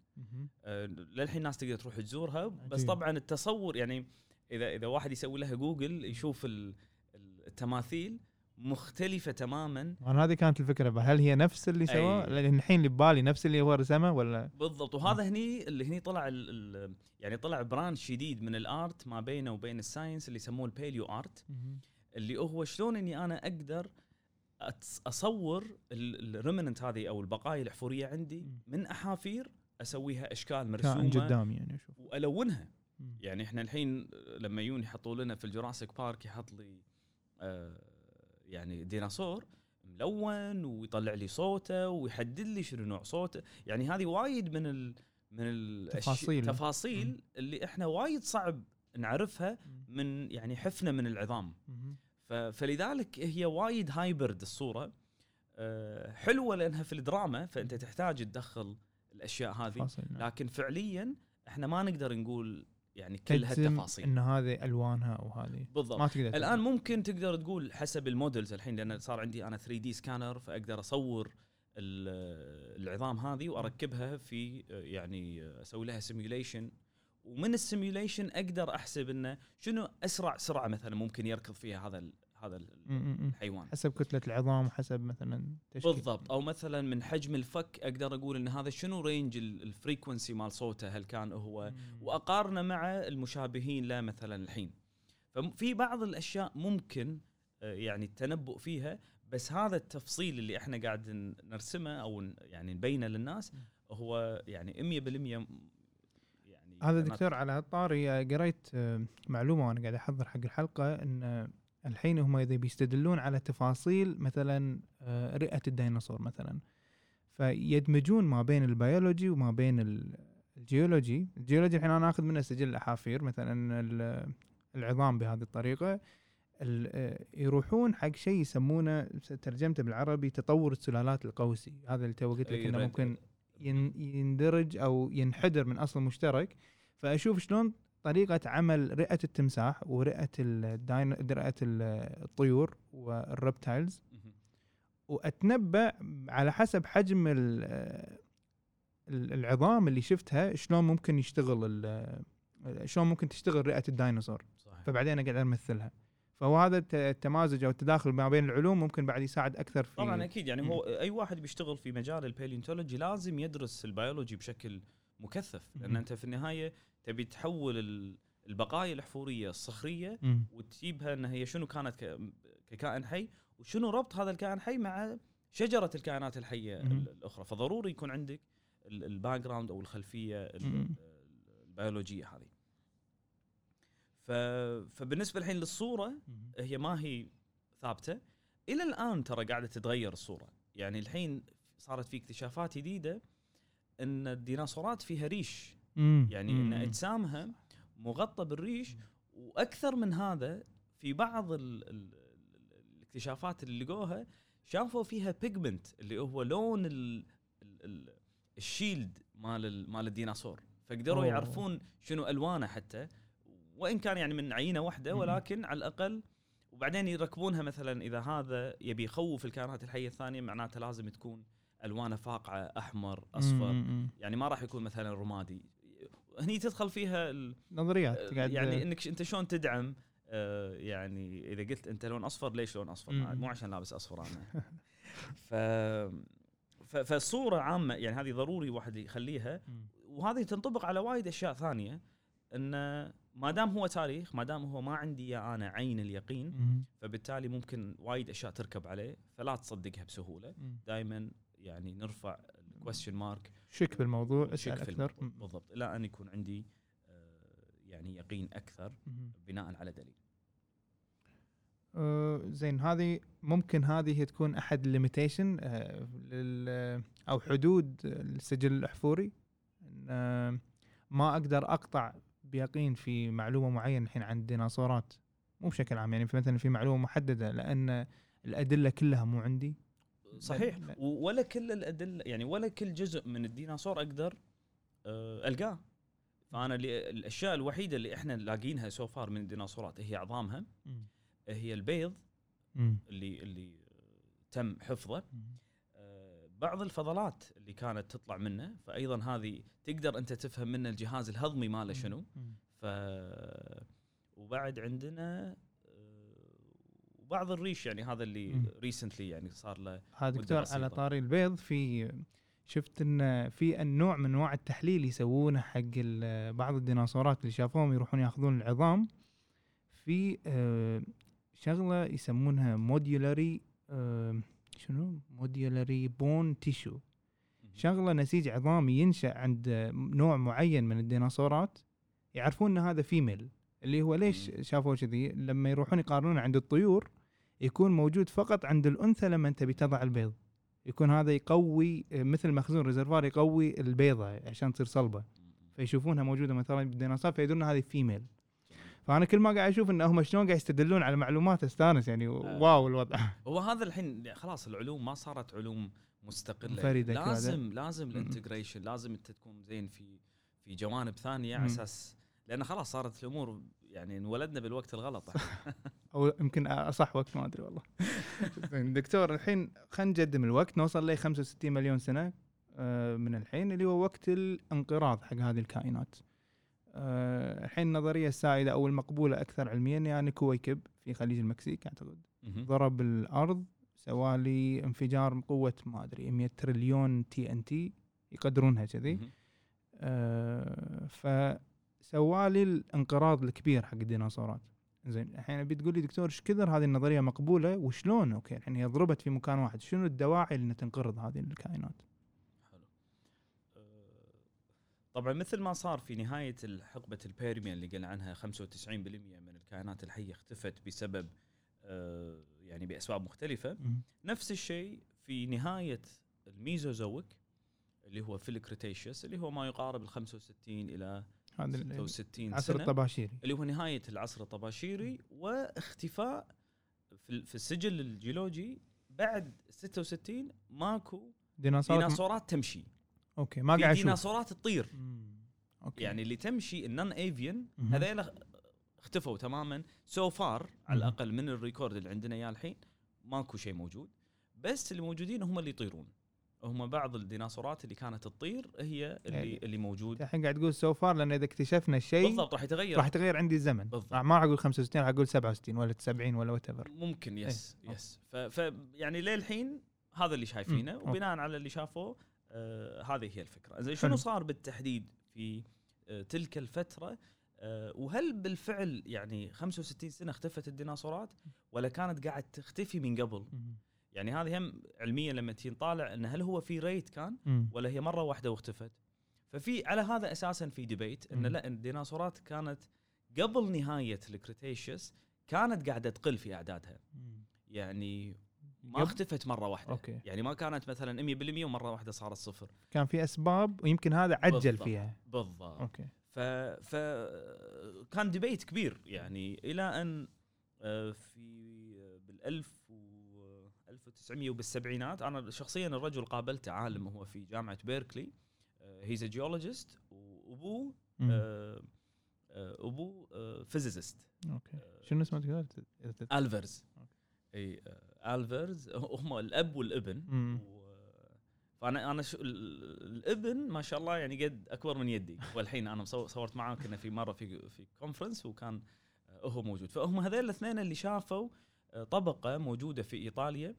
آه، للحين الناس تقدر تروح تزورها بس عجيب. طبعا التصور يعني إذا إذا واحد يسوي لها جوجل يشوف ال- ال- التماثيل مختلفة تماما أنا هذه كانت الفكرة هل هي نفس اللي. سواه لأن الحين اللي ببالي نفس اللي هو رسمه ولا بالضبط وهذا هني اللي هني طلع ال ال يعني طلع branch جديد من ال art ما بينه وبين ال science اللي يسموه ال paleoart. اللي هو شلون إني أنا أقدر أصور ال remnant هذه أو البقايا الاحفوريه عندي. من أحافير أسويها أشكال كائن مرسومة قدامي يعني أشوف وألونها. يعني إحنا الحين لما يجون يحطوا لنا في ال Jurassic Park يحط لي آه يعني ديناصور ملون ويطلع لي صوته ويحدد لي شنو نوع صوته يعني هذه وايد من ال من الأشي- تفاصيل. تفاصيل مم. اللي إحنا وايد صعب نعرفها. من يعني حفنة من العظام فلذلك هي وايد hybrid الصورة آه، حلوة لأنها في الدراما فأنت تحتاج تدخل الأشياء هذه نعم. لكن فعليا إحنا ما نقدر نقول يعني كل هالتفاصيل. إن هذه ألوانها أو هذه. بالضبط. ما تقدر الآن ممكن تقدر تقول حسب ال models الحين لأن صار عندي أنا 3 دي سكانر فأقدر أصور ال- العظام هذه وأركبها في يعني أسوي لها simulation ومن ال simulation أقدر أحسب إنه شنو أسرع سرعة مثلا ممكن يركض فيها هذا هذا. الحيوان. حسب كتلة العظام وحسب مثلا تشكيل. بالضبط. أو مثلا من حجم الفك أقدر أقول إن هذا شنو range ال frequency مال صوته؟ هل كان هو. وأقارنه مع المشابهين له مثلا الحين. ففي بعض الأشياء ممكن آه، يعني التنبؤ فيها بس هذا التفصيل اللي إحنا قاعد نرسمه أو يعني نبينه للناس هو يعني 100% يعني هذا دكتور على هالطاري آه، قريت آه، معلومة وأنا قاعد أحضر حق الحلقة إن الحين هم إذا بيستدلون على تفاصيل مثلا آه، رئة الديناصور مثلا. فيدمجون ما بين البيولوجي وما بين ال- ال geology. ال geology الحين أنا آخذ منه سجل الاحافير مثلا ال- العظام بهذه الطريقة. ال- آه، يروحون حق شيء يسمونه ترجمته بالعربي تطور السلالات القوسي هذا اللي تو قلت لك أي إنه ممكن ين- يندرج أو ينحدر من أصل مشترك. فأشوف شلون طريقة عمل رئة التمساح ورئة ال dino ال- الطيور وال reptiles مهم. وأتنبأ على حسب حجم ال- ال- العظام اللي شفتها شلون ممكن يشتغل شلون ممكن تشتغل رئة الديناصور صحيح فبعدين أقدر أمثلها فهو هذا الت- التمازج أو التداخل ما بين العلوم ممكن بعد يساعد أكثر في طبعا أكيد يعني. هو أي واحد بيشتغل في مجال ال paleontology لازم يدرس البيولوجي بشكل مكثف لأن. أنت في النهاية تبي تحول ال- البقايا الحفورية الصخرية مم. وتجيبها إن هي شنو كانت ككائن حي وشنو ربط هذا الكائن حي مع شجرة الكائنات الحية مم. الأخرى فضروري يكون عندك ال background أو الخلفية. البيولوجية هذه. فبالنسبة الحين للصورة مم. هي ما هي ثابتة إلى الآن ترى قاعدة تتغير الصورة يعني الحين صارت في اكتشافات جديدة إن الديناصورات فيها ريش مم. يعني مم. إن أجسامها مغطى بالريش وأكثر من هذا في بعض ال ال الاكتشافات اللي لقوها شافوا فيها pigment اللي هو لون ال ال ال ال shield مال ال- مال الديناصور فقدروا أوه. يعرفون شنو ألوانه حتى وإن كان يعني من عينة واحدة مم. ولكن على الأقل وبعدين يركبونها مثلا إذا هذا يبي يخوف الكائنات الحية الثانية معناته لازم تكون ألوانه فاقعة أحمر أصفر. مم. يعني ما راح يكون مثلا رمادي هني تدخل فيها ال- نظريات قاعد يعني إنك أنت شلون تدعم آه، يعني إذا قلت أنت لون أصفر ليش لون أصفر. مو عشان لابس أصفر أنا ف فالصورة عامة يعني هذه ضروري واحد يخليها. وهذه تنطبق على وايد أشياء ثانية إن ما دام هو تاريخ ما دام هو ما عندي يا أنا عين اليقين. فبالتالي ممكن وايد أشياء تركب عليه فلا تصدقها بسهولة. دائما يعني نرفع ال question mark شك بالموضوع أسأل في أكثر. بالضبط. إلى أن يكون عندي آه، يعني يقين أكثر. بناء على دليل. آه، زين هذه ممكن هذه هي تكون أحد ال limitation لل أو حدود السجل الأحفوري. آه، ما أقدر أقطع بيقين في معلومة معينة. الحين عن الديناصورات مو بشكل عام يعني في مثلا في معلومة محددة لأن الأدلة كلها مو عندي. صحيح. ولا كل الأدلة يعني ولا كل جزء من الديناصور أقدر آه، ألقاه. فأنا اللي الأشياء الوحيدة اللي إحنا لاقينها سو فار من الديناصورات هي عظامها. هي البيض مم. اللي اللي تم حفظه. آه، بعض الفضلات اللي كانت تطلع منه فايضا هذه تقدر أنت تفهم منه الجهاز الهضمي ماله شنو. ف وبعد عندنا وبعض الريش يعني هذا اللي. ريسنتلي يعني صار له هذا دكتور. على طاري البيض في شفت إن في النوع من أنواع التحليل يسوونه حق بعض الديناصورات اللي شافوهم يروحون ياخذون العظام في آه، شغلة يسمونها medullary شنو medullary bone tissue شغلة نسيج عظامي ينشأ عند نوع معين من الديناصورات يعرفون إن هذا female اللي هو ليش مم. شافوا كذي لما يروحون يقارنونه عند الطيور يكون موجود فقط عند الأنثى لما انت بتضع البيض يكون هذا يقوي مثل مخزون reservoir يقوي البيضة عشان تصير صلبة فيشوفونها موجودة مثلا بالديناصور فيدرون هذه female فأنا كل ما قاعد أشوف إن هم شلون قاعد يستدلون على معلومات أستانس يعني wow الوضع هو هذا الحين خلاص العلوم ما صارت علوم مستقلة منفردة كذا. لازم لازم مم. ال integration لازم أنت تكون زين في في جوانب ثانية. على أساس لأن خلاص صارت الأمور يعني انولدنا بالوقت الغلط. أو يمكن أصح وقت ما أدري والله. دكتور الحين خلينا نقدم الوقت. نوصل ل 65 مليون سنة آه، من الحين اللي هو وقت الانقراض حق هذه الكائنات. آه، الحين النظريه السائده أو المقبولة أكثر علميا يعني كويكب في خليج المكسيك أعتقد. ضرب الأرض سوالي انفجار بقوه ما أدري 100 تريليون TNT يقدرونها كذي. آه، فسوالي الانقراض الكبير حق الديناصورات. زين الحين أبي تقول لي دكتور إيش كثر هذه النظرية مقبولة وشلون؟ okay الحين هي ضربت في مكان واحد. شنو الدواعي لأن تنقرض هذه الكائنات؟ حلو. آه، طبعا مثل ما صار في نهاية حقبة ال Permian اللي قلنا عنها 95% من الكائنات الحية اختفت بسبب آه، يعني بأسباب مختلفة. نفس الشيء في نهاية ال Mesozoic اللي هو في ال Cretaceous اللي هو ما يقارب ال 65 إلى هذا ال- 66 العصر سنة الطباشيري. اللي هو نهاية العصر الطباشيري واختفاء في ال- في السجل الجيولوجي بعد 66 ماكو ديناصورات م- ديناصورات تمشي. okay ما قاعد أشوف. ديناصورات تطير. okay. يعني اللي تمشي ال non avian. هذيلا اختفوا تماما. so far على. الأقل من ال record اللي عندنا إياه الحين ماكو شيء موجود. بس اللي موجودين هم اللي يطيرون. هم بعض الديناصورات اللي كانت تطير هي اللي يعني اللي موجود. الحين قاعد تقول so far لأن إذا اكتشفنا الشيء بالضبط راح يتغير. راح يتغير عندي الزمن بالضبط. ما راح أقول 65 راح أقول 67 ولا 70 ولا whatever ممكن يس إيه. يس ف, ف يعني للحين هذا اللي شايفينه مم. وبناء على اللي شافوه آه هذه هي الفكرة. زين شنو. صار بالتحديد في آه تلك الفترة؟ آه وهل بالفعل يعني 65 سنة اختفت الديناصورات ولا كانت قاعد تختفي من قبل؟ يعني هذه هم علميا لما تيجي نطالع إن هل هو في ريت كان. ولا هي مرة واحدة واختفت. ففي على هذا أساسا في ديبيت إن مم. لا الديناصورات كانت قبل نهاية ال Cretaceous كانت قاعدة تقل في أعدادها. يعني ما اختفت مرة واحدة. okay. يعني ما كانت مثلا 100% ومرة واحدة صارت صفر كان في أسباب ويمكن هذا عجل بالضبط. فيها. بالضبط. okay. ف ف كان debate كبير. يعني إلى أن آه، في بالألف و 1900 وبالسبعينات. أنا شخصيا الرجل قابلته عالم هو في جامعة بيركلي. He's geologist وأبوه. آه، آه، أبوه فيزيست أوكي. شنو اسمه okay. إي ألفاريز هم الأب والابن. فأنا أنا شو الابن ما شاء الله يعني قد أكبر من يدي. والحين أنا صورت معاه كنا في مرة في في conference وكان هو موجود. فهم هذول الاثنين اللي شافوا طبقة موجودة في إيطاليا.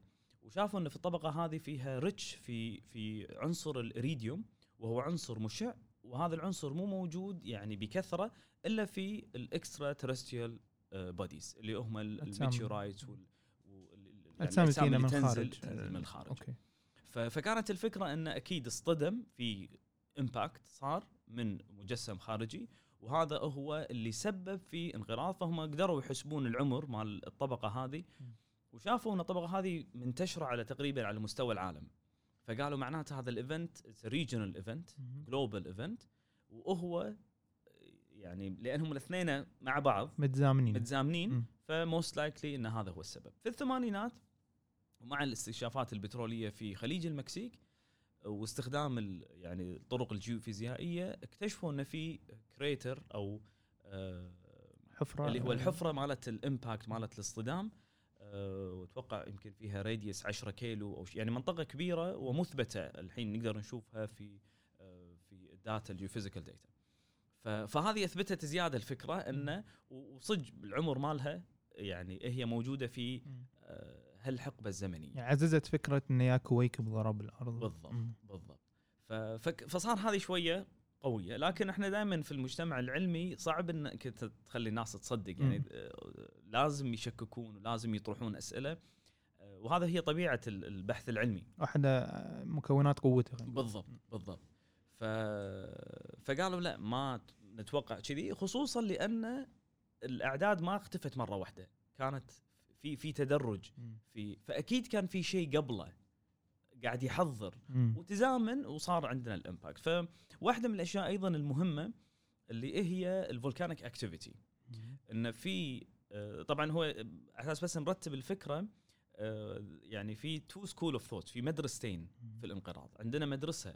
وشافوا إن في الطبقة هذه فيها rich في في عنصر الإريديوم وهو عنصر مشع وهذا العنصر مو موجود يعني بكثرة إلا في ال extraterrestrial bodies اللي هم ال- أجسام. ال meteorites وال وال- أجسام الأجسام تجينا اللي من تنزل تنزل من الخارج okay ف- فكانت الفكرة انه أكيد اصطدم في impact صار من مجسم خارجي وهذا هو اللي سبب في انقراض فهم قدروا يحسبون العمر مال الطبقة هذه. وشافوا إن الطبقه هذه منتشرة على تقريبا على مستوى العالم. فقالوا معناته هذا ال event regional event. global event وهو يعني لأنهم الاثنين مع بعض متزامنين. متزامنين. ف most likely إن هذا هو السبب. في الثمانينات ومع الاستكشافات البترولية في خليج المكسيك واستخدام يعني الطرق الجيوفيزيائية اكتشفوا إن في crater أو آه، حفرة. اللي هو الحفرة مالت ال impact مالت الاصطدام وأتوقع يمكن فيها radius 10 كيلو أو شيء. يعني منطقة كبيرة ومثبتة الحين نقدر نشوفها في آه، في ال data ال geophysical data فهذه أثبتت زيادة الفكرة إنه وصدق العمر مالها يعني هي موجودة في. آه، هالحقبة الزمنية. يعني عززت فكرة إن يا كويكب ضرب الأرض. بالضبط. بالضبط. فصار هذه شوية قوية لكن إحنا دائما في المجتمع العلمي صعب انك تخلي الناس تصدق يعني لازم يشككون ولازم يطرحون أسئلة آه، وهذا هي طبيعة ال- البحث العلمي. واحدة مكونات قوته بالضبط بالضبط. ف... فقالوا لا ما نتوقع كذي خصوصا لأن الأعداد ما اختفت مرة واحدة كانت في في تدرج. في فأكيد كان في شيء قبله. قاعد يحضر مم. وتزامن وصار عندنا ال impact فواحدة من الأشياء أيضا المهمة اللي إيه هي ال volcanic activity. إن في آه، طبعا هو أساس بس نرتب الفكرة آه، يعني في two school of thought في مدرستين في الانقراض عندنا مدرسة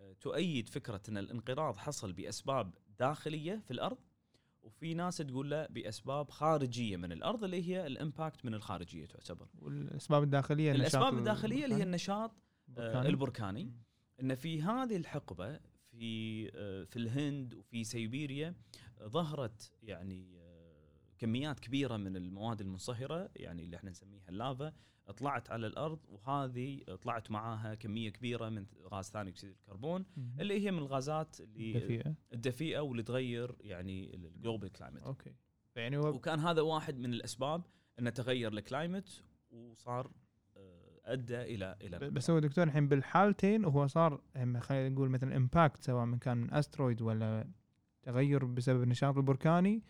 آه، تؤيد فكرة إن الانقراض حصل بأسباب داخلية في الأرض وفي ناس تقول لا بأسباب خارجية من الأرض اللي هي ال impact من الخارجية تعتبر والأسباب الداخلية الأسباب الداخلية اللي هي. النشاط آه، البركاني. البركاني. إن في هذه الحقبة في آه، في الهند وفي سيبيريا آه، ظهرت يعني كميات كبيرة من المواد المنصهرة يعني اللي إحنا نسميها اللافا طلعت على الأرض وهذه طلعت معاها كمية كبيرة من غاز ثاني أكسيد الكربون. اللي هي من الغازات اللي دفيئه الدفيئة واللي تغير يعني ال global climate okay. يعني هو وكان هذا واحد من الأسباب انه تغير ال climate وصار آه، أدى إلى إلى بس هو دكتور الحين بالحالتين هو صار هم خلينا نقول مثلا impact سواء من كان من asteroid ولا تغير بسبب النشاط البركاني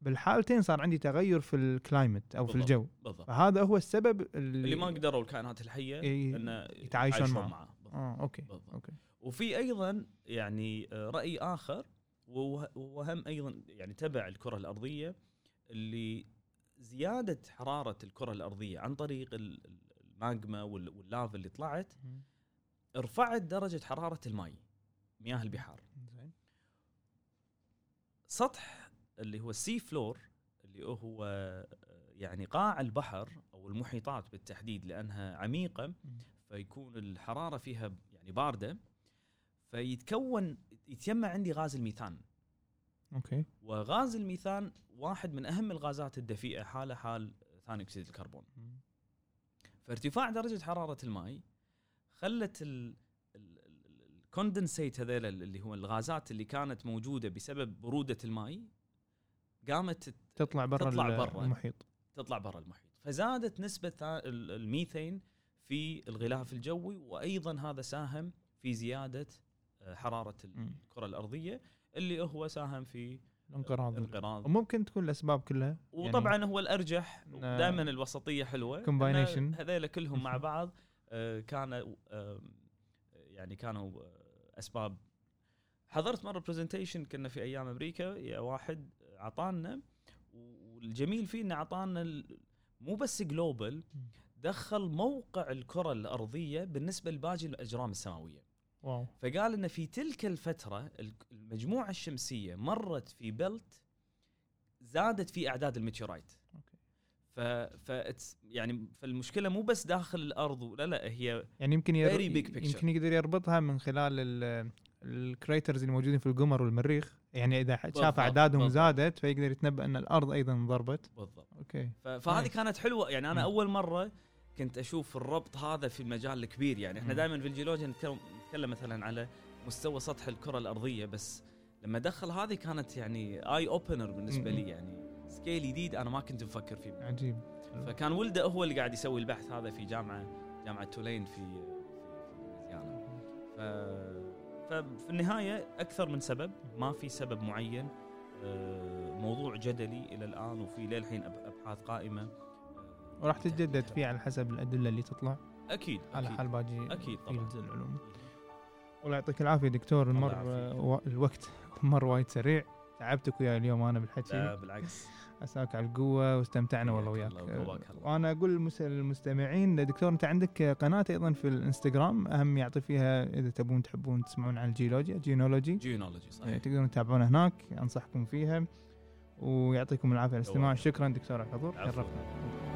بالحالتين صار عندي تغير في ال climate أو في بالضبط. الجو بالضبط فهذا هو السبب اللي, اللي ما قدروا الكائنات الحية إيه، انه يتعايشون معه. معه. آه okay بالضبط. okay وفي أيضا يعني آه، رأي آخر وه- وهم أيضا يعني تبع الكرة الأرضية اللي زيادة حرارة الكرة الأرضية عن طريق ال- ال- الماجما وال- واللافا اللي طلعت رفعت درجة حرارة الماء مياه البحار زين سطح اللي هو ال sea floor اللي هو آه، يعني قاع البحر أو المحيطات بالتحديد لأنها عميقة فيكون الحرارة فيها يعني باردة فيتكون يتجمع عندي غاز الميثان. okay. وغاز الميثان واحد من أهم الغازات الدفيئة حالة حال ثاني أكسيد الكربون. فارتفاع درجة حرارة الماء خلت ال ال condensate هذيل اللي هو الغازات اللي كانت موجودة بسبب برودة الماء قامت تطلع برا تطلع برا. المحيط تطلع برا المحيط فزادت نسبة ال- الميثين في الغلاف الجوي وأيضا هذا ساهم في زيادة آه، حرارة. الكرة الأرضية اللي هو ساهم في الانقراض انقراض وممكن تكون الأسباب كلها وطبعا هو الأرجح إن- دائما حلوة Combination. إن هذيلا كلهم مع بعض آه، كان يعني كانوا آه، أسباب حضرت مرة برزنتيشن كنا في أيام أمريكا يا واحد عطانا والجميل فيه انه عطانا ال- مو بس global دخل موقع الكرة الأرضية بالنسبة لباقي الأجرام السماوية. wow. فقال إن في تلك الفترة ال- المجموعة الشمسية مرت في belt زادت في أعداد ال meteorite. ف ف يعني فالمشكلة مو بس داخل الأرض لا لا هي يعني يمكن ير... يمكن يقدر يربطها من خلال ال- craters اللي موجودين في القمر والمريخ. يعني إذا شاف أعدادهم. زادت فيقدر يتنبأ أن الأرض أيضا ضربت بالضبط okay فهذه Nice. كانت حلوة يعني أنا مم. أول مرة كنت أشوف الربط هذا في المجال الكبير يعني إحنا مم. دائما في الجيولوجيا نتكلم مثلا على مستوى سطح الكرة الأرضية بس لما دخل هذه كانت يعني eye opener بالنسبة. لي يعني scale جديد أنا ما كنت مفكر فيه عجيب فكان ولده هو اللي قاعد يسوي البحث هذا في جامعه جامعة تولين في في لويزيانا ف ففي النهاية أكثر من سبب ما في سبب معين آه، موضوع جدلي إلى الآن وفي للحين أبحاث قائمة آه، وراح تتجدد فيه على حسب الأدلة اللي تطلع. أكيد على أكيد. حال باقي أكيد طبعا. العلوم. والله يعطيك العافية دكتور. و- الوقت مر وايد سريع. تعبتك وياي اليوم أنا بالحكي لا بالعكس. عساك على القوة واستمتعنا والله وياك. وأنا أقول للمس- للمستمعين دكتور أنت عندك قناة أيضا في الإنستغرام أهم يعطي فيها إذا تبون تحبون تسمعون عن الجيولوجيا جينولوجي جينولوجي إيه، صحيح تقدرون تتابعونا هناك أنصحكم فيها ويعطيكم العافية على الاستماع. شكرا دكتور على الحضور. شرفتنا